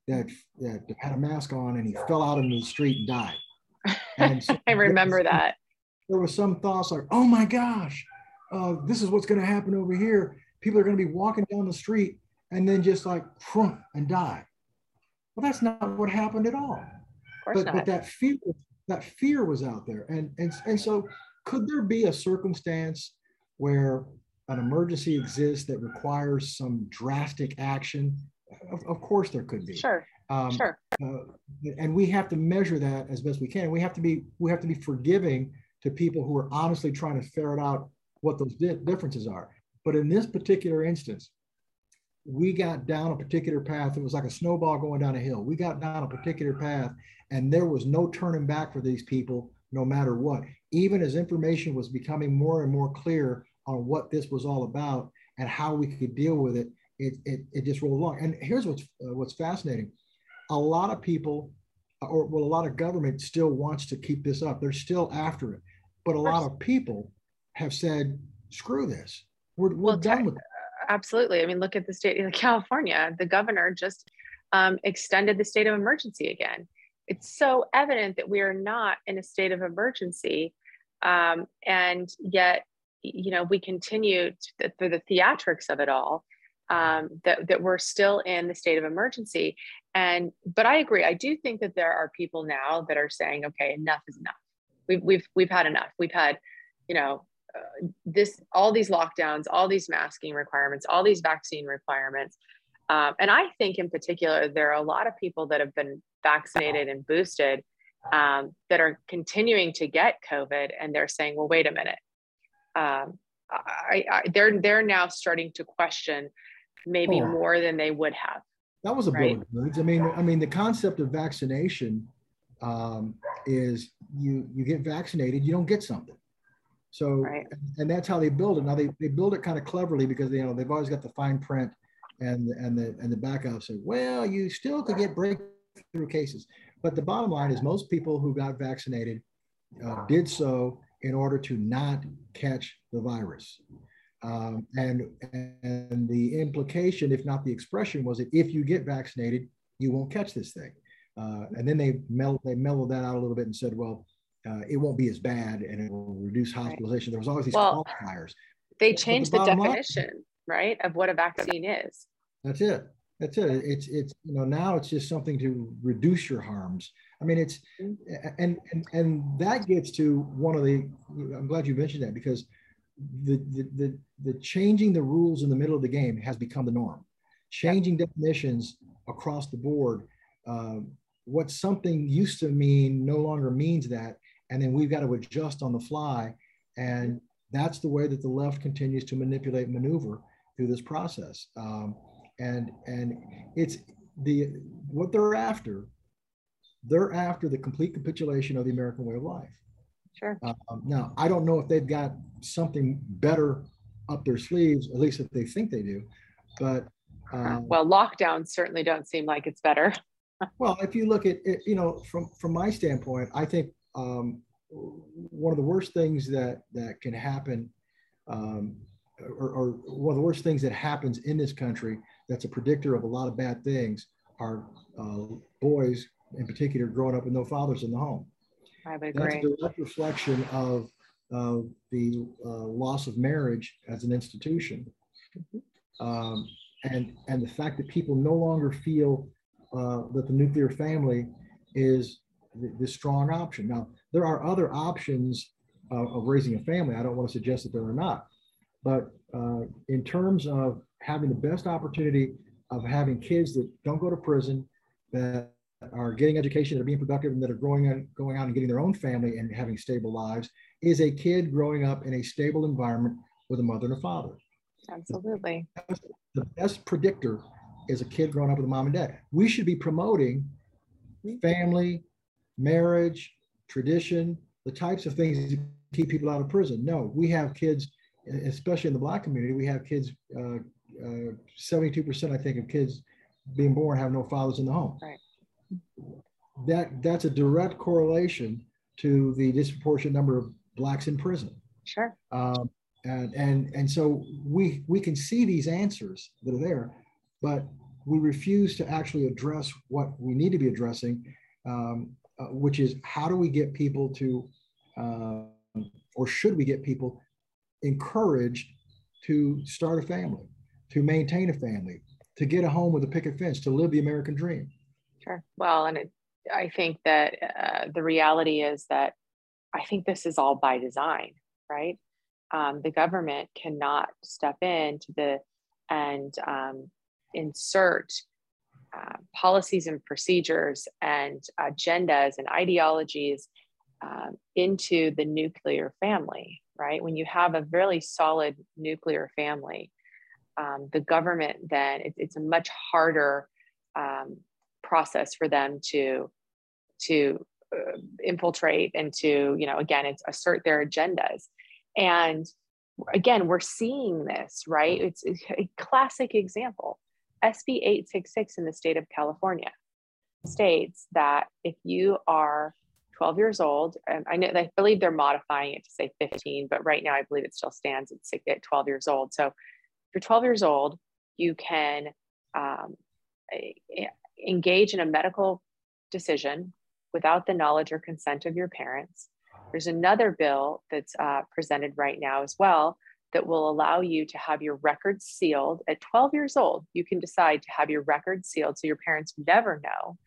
that that had a mask on and he fell out in the street and died. And so I remember there that. There was some thoughts like, oh my gosh, uh, this is what's going to happen over here. People are going to be walking down the street and then just like and die. Well, that's not what happened at all. But, but that fear that fear was out there. And, and, and so could there be a circumstance where an emergency exists that requires some drastic action? Of, of course there could be. Sure. Um, sure. Uh, and we have to measure that as best we can. We have to be we have to be forgiving to people who are honestly trying to ferret out what those di- differences are. But in this particular instance, we got down a particular path. It was like a snowball going down a hill. We got down a particular path, and there was no turning back for these people, no matter what. Even as information was becoming more and more clear on what this was all about and how we could deal with it, it, it, it just rolled along. And here's what's uh, what's fascinating: a lot of people, or well, a lot of government still wants to keep this up. They're still after it, but a lot of people have said, "Screw this. We're, we're well, done with it." Absolutely. I mean, look at the state of California. The governor just um, extended the state of emergency again. It's so evident that we are not in a state of emergency, um, and yet, you know, we continue through the theatrics of it all. Um, that, that we're still in the state of emergency. And but I agree. I do think that there are people now that are saying, okay, enough is enough. We've we've we've had enough. We've had, you know, uh, this all these lockdowns all these masking requirements all these vaccine requirements. Um, and i think in particular there are a lot of people that have been vaccinated and boosted um, that are continuing to get covid and they're saying well wait a minute. Um, I, I, they're they're now starting to question maybe oh. more than they would have. That was a right? bill of goods i mean i mean the concept of vaccination um, is you you get vaccinated you don't get something so, right. and that's how they build it. Now they, they build it kind of cleverly because you know they've always got the fine print and and the and the backup say, well, you still could get breakthrough cases. But the bottom line is most people who got vaccinated uh, did so in order to not catch the virus. Um, and and the implication, if not the expression, was that if you get vaccinated, you won't catch this thing. Uh, and then they mel- they mellowed that out a little bit and said, well, uh, it won't be as bad and it will reduce hospitalization. Right. There was always these well, qualifiers. They changed the, the definition, line, right, of what a vaccine is. That's it. That's it. It's it's you know now it's just something to reduce your harms. I mean it's mm-hmm. and and and that gets to one of the. I'm glad you mentioned that because the the the, the changing the rules in the middle of the game has become the norm. Changing definitions across the board. Uh, what something used to mean no longer means that and then we've got to adjust on the fly. And that's the way that the left continues to manipulate, maneuver through this process. Um, and and it's the what they're after. They're after the complete capitulation of the American way of life. Sure. Um, now, I don't know if they've got something better up their sleeves, at least if they think they do. But um, well, lockdowns certainly don't seem like it's better. well, if you look at it, you know, from from my standpoint, I think um, one of the worst things that that can happen, um, or, or, one of the worst things that happens in this country that's a predictor of a lot of bad things are uh, boys in particular growing up with no fathers in the home. I would That's a direct reflection of, of the uh, loss of marriage as an institution. Mm-hmm. Um, and, and the fact that people no longer feel uh, that the nuclear family is the, the strong option. Now, there are other options uh, of raising a family. I don't want to suggest that there are not. But uh, in terms of having the best opportunity of having kids that don't go to prison, that are getting education, that are being productive, and that are growing on, going out and getting their own family and having stable lives, is a kid growing up in a stable environment with a mother and a father. Absolutely. The best predictor is a kid growing up with a mom and dad. We should be promoting family, marriage, tradition, the types of things that keep people out of prison. No, we have kids, especially in the black community, we have kids, uh, uh, 72%, I think, of kids being born have no fathers in the home. Right. That, that's a direct correlation to the disproportionate number of blacks in prison. Sure. Um, and, and, and so we, we can see these answers that are there, but we refuse to actually address what we need to be addressing, um, uh, which is how do we get people to, uh, or should we get people encouraged to start a family, to maintain a family, to get a home with a picket fence, to live the American dream? Sure. Well, and it, I think that uh, the reality is that I think this is all by design, right? Um, the government cannot step into the and um, insert uh, policies and procedures and agendas and ideologies um, into the nuclear family, right? When you have a really solid nuclear family, um, the government then it, it's a much harder um, process for them to to uh, infiltrate and to you know again it's assert their agendas. And again we're seeing this right? It's a classic example sb 866 in the state of california states that if you are 12 years old and i know i believe they're modifying it to say 15 but right now i believe it still stands at 12 years old so if you're 12 years old you can um, engage in a medical decision without the knowledge or consent of your parents. There's another bill that's uh, presented right now as well that will allow you to have your records sealed at 12 years old. You can decide to have your records sealed so your parents never know.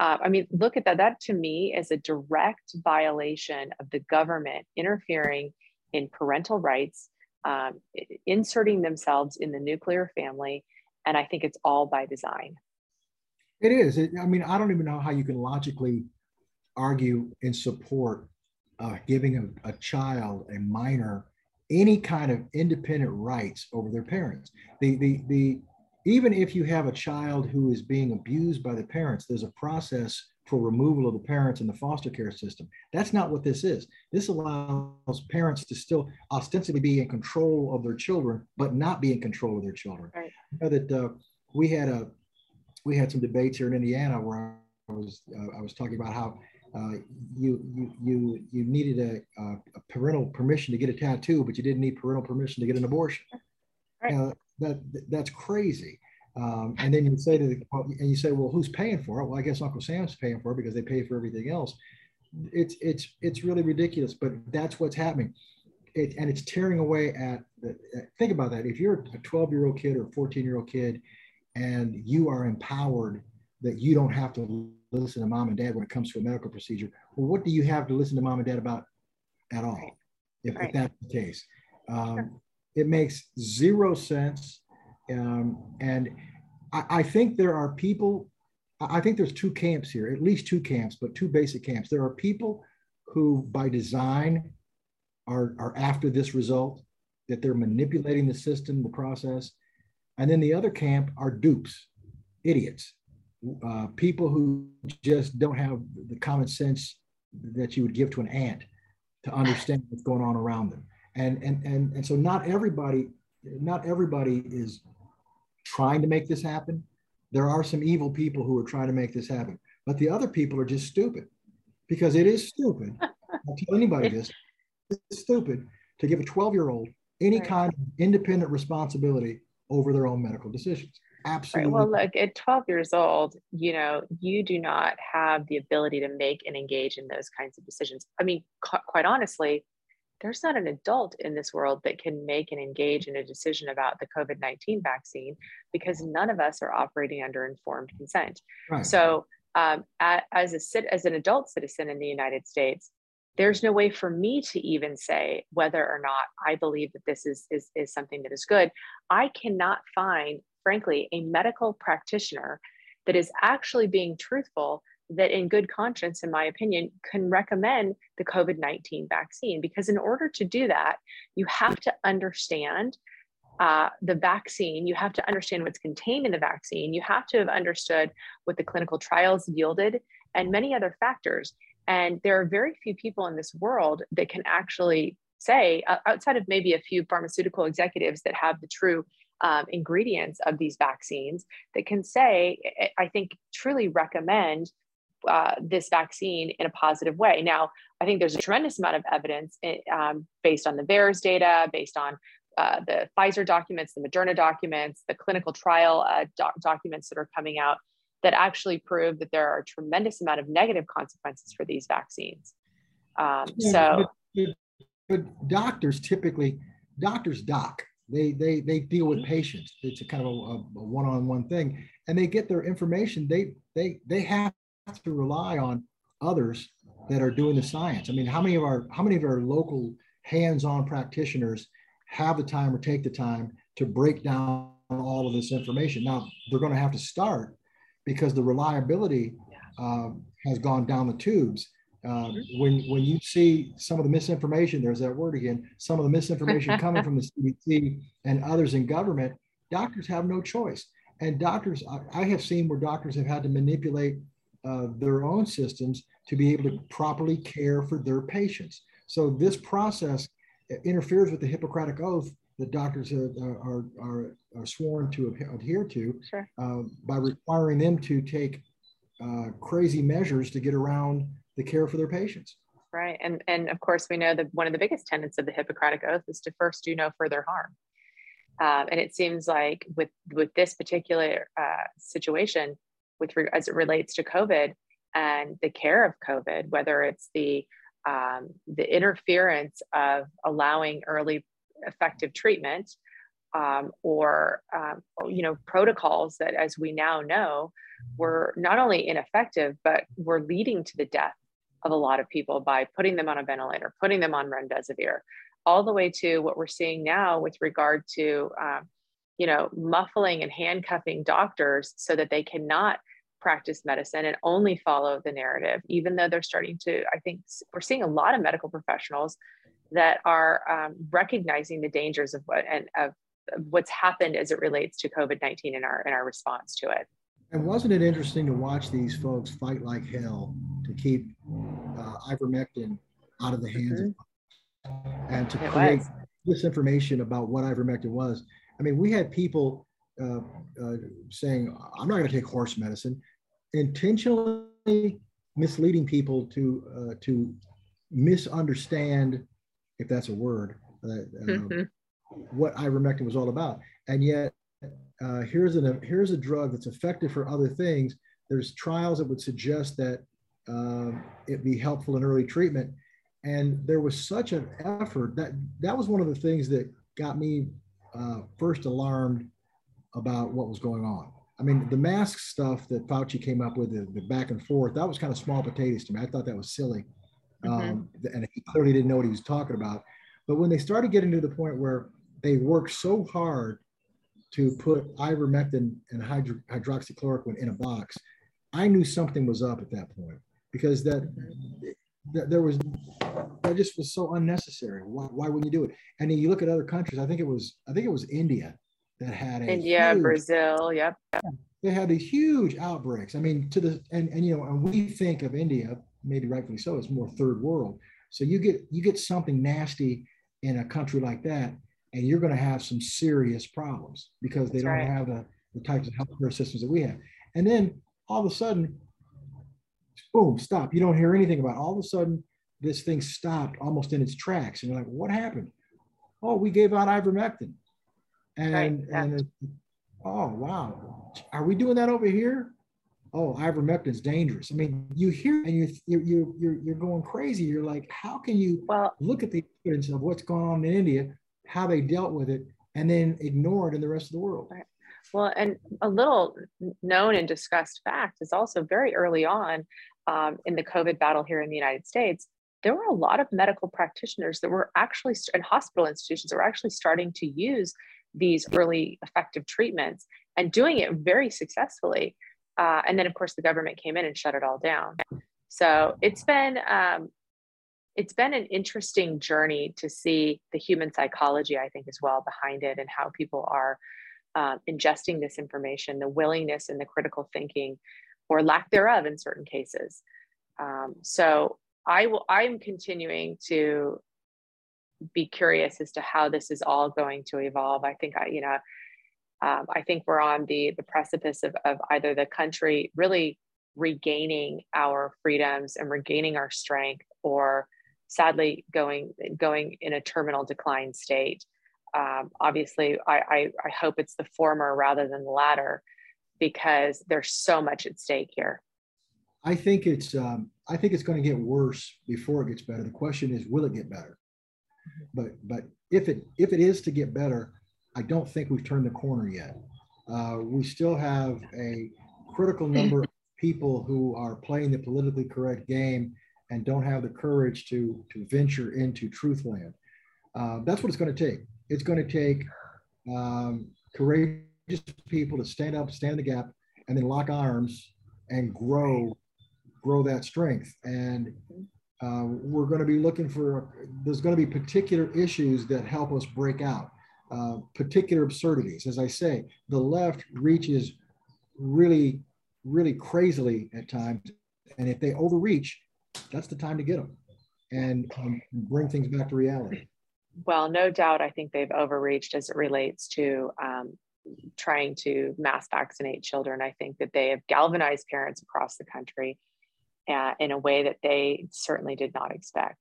Uh, I mean, look at that. That to me is a direct violation of the government interfering in parental rights, um, inserting themselves in the nuclear family. And I think it's all by design. It is. It, I mean, I don't even know how you can logically argue in support uh, giving a, a, child, a minor, any kind of independent rights over their parents. The, the, the, even if you have a child who is being abused by the parents, there's a process for removal of the parents in the foster care system. That's not what this is. This allows parents to still ostensibly be in control of their children, but not be in control of their children. Right. You know that uh, we had a we had some debates here in Indiana where I was uh, I was talking about how uh, you you you you needed a, a, parental permission to get a tattoo, but you didn't need parental permission to get an abortion. Right. Uh, that that's crazy. Um, and then you say to the and you say, well, who's paying for it? Well, I guess Uncle Sam's paying for it because they pay for everything else. It's it's it's really ridiculous, but that's what's happening. It, and it's tearing away at the, think about that. If you're a 12 year old kid or a 14 year old kid and you are empowered that you don't have to listen to mom and dad when it comes to a medical procedure. Well, what do you have to listen to mom and dad about at all, right. If, right. if, that's the case? Um, sure. It makes zero sense. Um, and I, I think there are people, I think there's two camps here, at least two camps, but two basic camps. There are people who, by design, are, are after this result, that they're manipulating the system, the process. And then the other camp are dupes, idiots, uh, people who just don't have the common sense that you would give to an ant to understand what's going on around them. And, and, and, and so not everybody, not everybody is trying to make this happen. There are some evil people who are trying to make this happen, but the other people are just stupid because it is stupid. I'll tell anybody this. It's stupid to give a 12 year old any right. kind of independent responsibility over their own medical decisions. Absolutely. Right. Well, look, at 12 years old, you know, you do not have the ability to make and engage in those kinds of decisions. I mean, qu- quite honestly, there's not an adult in this world that can make and engage in a decision about the COVID 19 vaccine because none of us are operating under informed consent. Right. So, um, as, a, as an adult citizen in the United States, there's no way for me to even say whether or not I believe that this is, is, is something that is good. I cannot find, frankly, a medical practitioner that is actually being truthful that in good conscience in my opinion can recommend the covid-19 vaccine. Because in order to do that you have to understand uh, the vaccine. You have to understand what's contained in the vaccine. You have to have understood what the clinical trials yielded and many other factors. And there are very few people in this world that can actually say outside of maybe a few pharmaceutical executives that have the true um, ingredients of these vaccines that can say, I think, truly recommend uh, this vaccine in a positive way. Now, I think there's a tremendous amount of evidence in, eh, um, based on the VAERS data, based on uh, the Pfizer documents, the Moderna documents, the clinical trial uh, doc- documents that are coming out that actually prove that there are a tremendous amount of negative consequences for these vaccines. Um, yeah, so, but, but, doctors typically, doctors doc. They, they, they deal with patients. It's a kind of a, a one-on-one thing, and they get their information. They they they have have to rely on others that are doing the science. I mean, how many of our how many of our local hands-on practitioners have the time or take the time to break down all of this information? Now they're going to have to start because the reliability uh, has gone down the tubes. Uh, when when you see some of the misinformation, there's that word again. Some of the misinformation coming from the CDC and others in government, doctors have no choice. And doctors, I, I have seen where doctors have had to manipulate uh, their own systems to be able to properly care for their patients. So this process interferes with the Hippocratic oath that doctors are, are, are, are sworn to adhere to sure. uh, by requiring them to take uh, crazy measures to get around the care for their patients. Right. And, and of course, we know that one of the biggest tenets of the Hippocratic Oath is to first do no further harm. Um, and it seems like with, with this particular uh, situation, with as it relates to COVID and the care of COVID, whether it's the um, the interference of allowing early effective treatment um, or um, you know protocols that as we now know were not only ineffective but were leading to the death of a lot of people by putting them on a ventilator putting them on remdesivir all the way to what we're seeing now with regard to um, you know muffling and handcuffing doctors so that they cannot practice medicine and only follow the narrative, even though they're starting to, I think we're seeing a lot of medical professionals that are um, recognizing the dangers of what and of, what's happened as it relates to COVID-19 and our in our response to it. And wasn't it interesting to watch these folks fight like hell to keep uh, ivermectin out of the hands mm-hmm. of and to it create was. disinformation about what ivermectin was? I mean, we had people uh, uh, saying, I'm not going to take horse medicine intentionally misleading people to uh, to misunderstand, if that's a word, uh, mm-hmm. what ivermectin was all about. And yet, uh, here's an here's a drug that's effective for other things. There's trials that would suggest that um, it be helpful in early treatment, and there was such an effort that that was one of the things that got me uh, first alarmed about what was going on I mean, the mask stuff that Fauci came up with, the, the, back and forth, that was kind of small potatoes to me. I thought that was silly. Mm-hmm. Um, and he clearly didn't know what he was talking about. But when they started getting to the point where they worked so hard to put ivermectin and hydro, hydroxychloroquine in a box, I knew something was up at that point because that, that there was that just was so unnecessary. Why, why wouldn't you do it? And then you look at other countries. I think it was I think it was India that had India, huge, Brazil, yep. They had these huge outbreaks. I mean, to the and and you know, and we think of India, maybe rightfully so, as more third world. So you get you get something nasty in a country like that, and you're going to have some serious problems because they That's don't right. have the, the types of healthcare systems that we have. And then all of a sudden, boom, stop. You don't hear anything about. It. All of a sudden, this thing stopped almost in its tracks, and you're like, what happened? Oh, we gave out ivermectin and right. yeah. and Oh, wow. Are we doing that over here? Oh, ivermectin is dangerous. I mean, you hear and you you you're you're going crazy. You're like, how can you well, look at the evidence of what's going on in India, how they dealt with it, and then ignore it in the rest of the world? Right. Well, and a little known and discussed fact is also very early on um, in the COVID battle here in the United States, there were a lot of medical practitioners that were actually, and hospital institutions that were actually starting to use these early effective treatments and doing it very successfully. Uh, and then, of course, the government came in and shut it all down. So it's been um, it's been an interesting journey to see the human psychology, I think, as well behind it, and how people are uh, ingesting this information, the willingness and the critical thinking, or lack thereof in certain cases. Um, so I will. I am continuing to be curious as to how this is all going to evolve. I think I, you know, um, I think we're on the the precipice of, of either the country really regaining our freedoms and regaining our strength, or sadly going going in a terminal decline state. Um, obviously, I, I, I hope it's the former rather than the latter, because there's so much at stake here. I think it's um, I think it's going to get worse before it gets better. The question is, will it get better? But but if it if it is to get better, I don't think we've turned the corner yet. Uh, we still have a critical number of people who are playing the politically correct game and don't have the courage to to venture into truth land. Uh, that's what it's going to take. It's going to take um, courageous people to stand up, stand in the gap, and then lock arms and grow grow that strength. And uh, we're going to be looking for, there's going to be particular issues that help us break out, uh, particular absurdities. As I say, the left reaches really, really crazily at times. And if they overreach, that's the time to get them and um, bring things back to reality. Well, no doubt, I think they've overreached as it relates to um, trying to mass vaccinate children. I think that they have galvanized parents across the country uh, in a way that they certainly did not expect.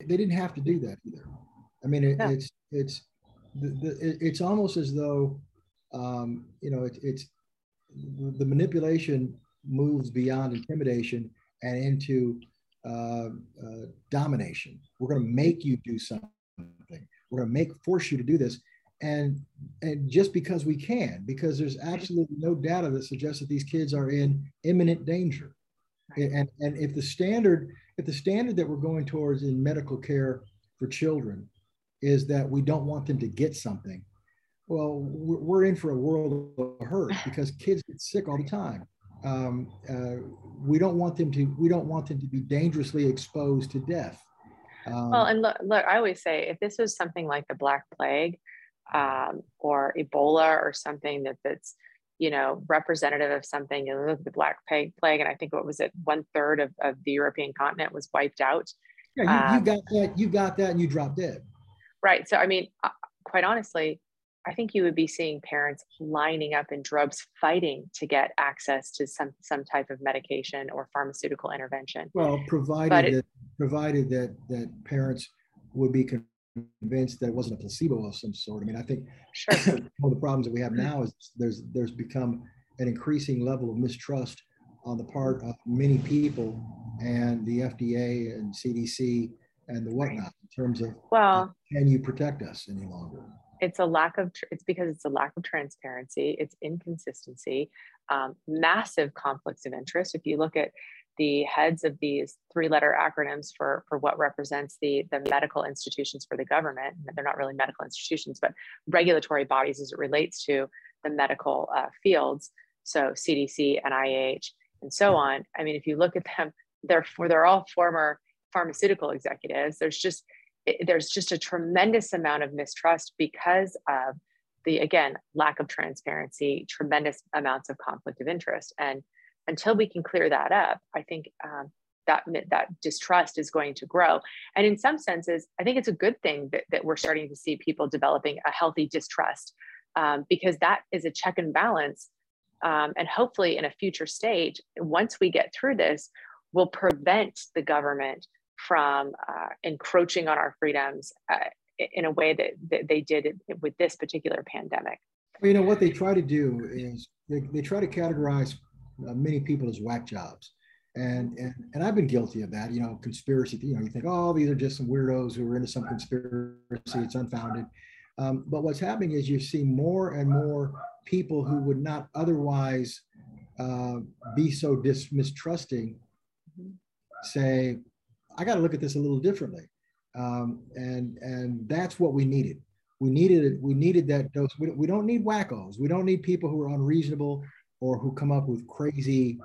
They didn't have to do that either. I mean, it, it's it's the, the, it's almost as though um, you know it, it's the manipulation moves beyond intimidation and into uh, uh, domination. We're going to make you do something. We're going to make force you to do this, and and just because we can, because there's absolutely no data that suggests that these kids are in imminent danger. And, and if the standard, if the standard that we're going towards in medical care for children is that we don't want them to get something, well, we're in for a world of hurt because kids get sick all the time. Um, uh, we don't want them to. We don't want them to be dangerously exposed to death. Um, well, and look, look, I always say if this was something like the Black Plague um, or Ebola or something that that's you know, representative of something. You know, the Black Plague, and I think what was it, one third of, of the European continent was wiped out. Yeah, you, you um, got that. You got that, and you dropped dead. Right. So, I mean, uh, quite honestly, I think you would be seeing parents lining up in droves, fighting to get access to some some type of medication or pharmaceutical intervention. Well, provided it, that provided that that parents would be convinced that it wasn't a placebo of some sort. I mean, I think sure. one of the problems that we have mm-hmm. now is there's there's become an increasing level of mistrust on the part of many people and the FDA and CDC and the whatnot in terms of well, can you protect us any longer? It's a lack of it's because it's a lack of transparency. It's inconsistency, um, massive conflicts of interest. If you look at the heads of these three letter acronyms for, for what represents the, the medical institutions for the government. They're not really medical institutions, but regulatory bodies as it relates to the medical uh, fields. So CDC, NIH, and so on. I mean, if you look at them, they're, for, they're all former pharmaceutical executives. There's just, it, there's just a tremendous amount of mistrust because of the, again, lack of transparency, tremendous amounts of conflict of interest. And until we can clear that up, I think um, that that distrust is going to grow. And in some senses, I think it's a good thing that, that we're starting to see people developing a healthy distrust um, because that is a check and balance. Um, and hopefully, in a future stage, once we get through this, will prevent the government from uh, encroaching on our freedoms uh, in a way that, that they did with this particular pandemic. Well, you know what they try to do is they, they try to categorize uh, many people as whack jobs. And, and and I've been guilty of that. You know, conspiracy. You know, you think, oh, these are just some weirdos who are into some conspiracy. It's unfounded. Um, but what's happening is you see more and more people who would not otherwise uh, be so dis- mistrusting say, I got to look at this a little differently. Um, and and that's what we needed. We needed. We needed that dose. We, we don't need wackos. We don't need people who are unreasonable or who come up with crazy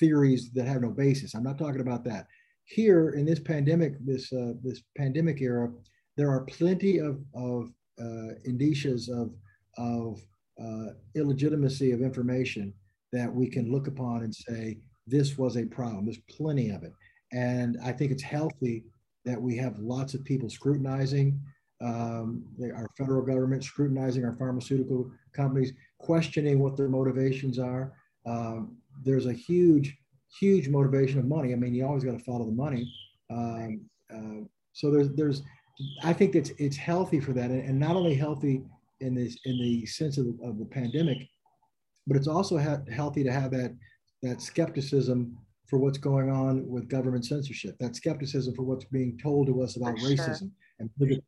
theories that have no basis. I'm not talking about that. Here in this pandemic, this uh, this pandemic era, there are plenty of of uh, indicias of of uh, illegitimacy of information that we can look upon and say this was a problem. There's plenty of it, and I think it's healthy that we have lots of people scrutinizing um, our federal government, scrutinizing our pharmaceutical companies, questioning what their motivations are. Um, there's a huge, huge motivation of money. I mean, you always got to follow the money. Um, uh, so there's, there's, I think it's it's healthy for that, and, and not only healthy in this in the sense of the, of the pandemic, but it's also ha- healthy to have that that skepticism for what's going on with government censorship, that skepticism for what's being told to us about for racism sure. and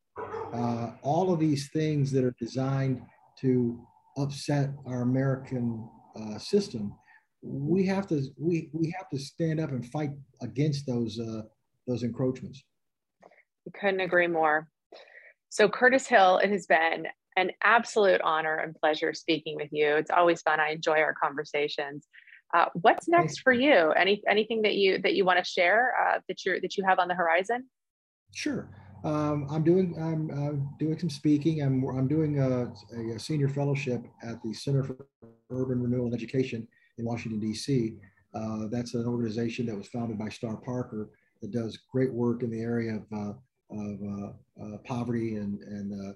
uh, all of these things that are designed to upset our American uh, system. We have to we we have to stand up and fight against those uh, those encroachments. We couldn't agree more. So Curtis Hill, it has been an absolute honor and pleasure speaking with you. It's always fun. I enjoy our conversations. Uh, what's next for you? Any anything that you that you want to share uh, that you that you have on the horizon? Sure. Um, I'm doing I'm uh, doing some speaking. I'm I'm doing a, a, senior fellowship at the Center for Urban Renewal and Education in Washington D.C. Uh, that's an organization that was founded by Star Parker that does great work in the area of, uh, of uh, poverty and and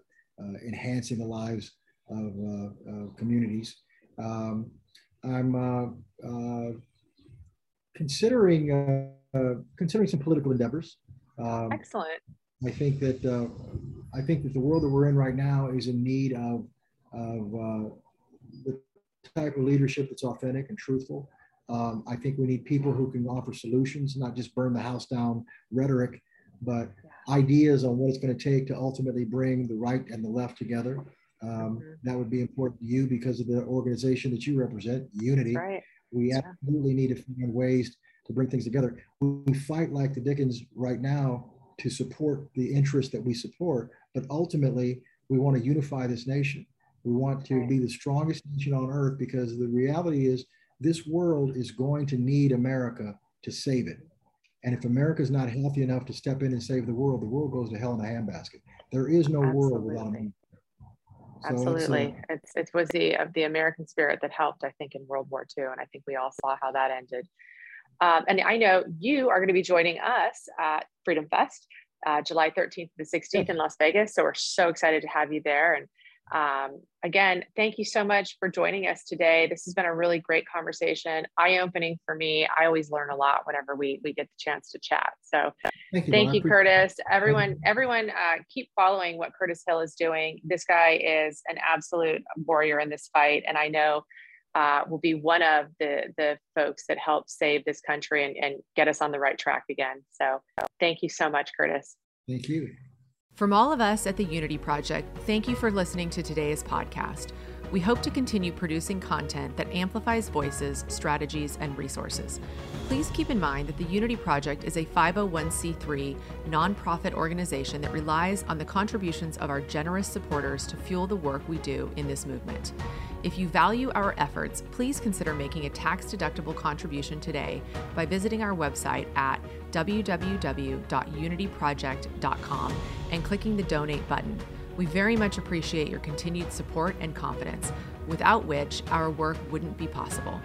enhancing the lives of communities. Um, I'm uh, uh, considering uh, considering some political endeavors. Um, Excellent. I think that I think that the world that we're in right now is in need of of the type of leadership that's authentic and truthful. Um, I think we need people who can offer solutions, not just burn the house down rhetoric, but ideas on what it's going to take to ultimately bring the right and the left together. Um, mm-hmm. That would be important to you because of the organization that you represent, Unity. Right. We absolutely need to find ways to bring things together. We fight like the Dickens right now to support the interests that we support, but ultimately we want to unify this nation. We want to right. be the strongest nation on earth because the reality is this world is going to need America to save it. And if America is not healthy enough to step in and save the world, the world goes to hell in a handbasket. There is no Absolutely. world without America. Absolutely. So it's, it's, it was the of the American spirit that helped, I think, in World War II. And I think we all saw how that ended. Um, and I know you are going to be joining us at Freedom Fest, uh, July 13th to the 16th in Las Vegas. So we're so excited to have you there. And um, again, thank you so much for joining us today. This has been a really great conversation, eye opening for me. I always learn a lot whenever we we get the chance to chat. So, thank you, thank you Curtis. Everyone, everyone, uh, keep following what Curtis Hill is doing. This guy is an absolute warrior in this fight, and I know uh, will be one of the the folks that help save this country and, and get us on the right track again. So, thank you so much, Curtis. Thank you. From all of us at the Unity Project, thank you for listening to today's podcast. We hope to continue producing content that amplifies voices, strategies, and resources. Please keep in mind that the Unity Project is a 501c3 nonprofit organization that relies on the contributions of our generous supporters to fuel the work we do in this movement. If you value our efforts, please consider making a tax deductible contribution today by visiting our website at www.unityproject.com and clicking the donate button. We very much appreciate your continued support and confidence, without which our work wouldn't be possible.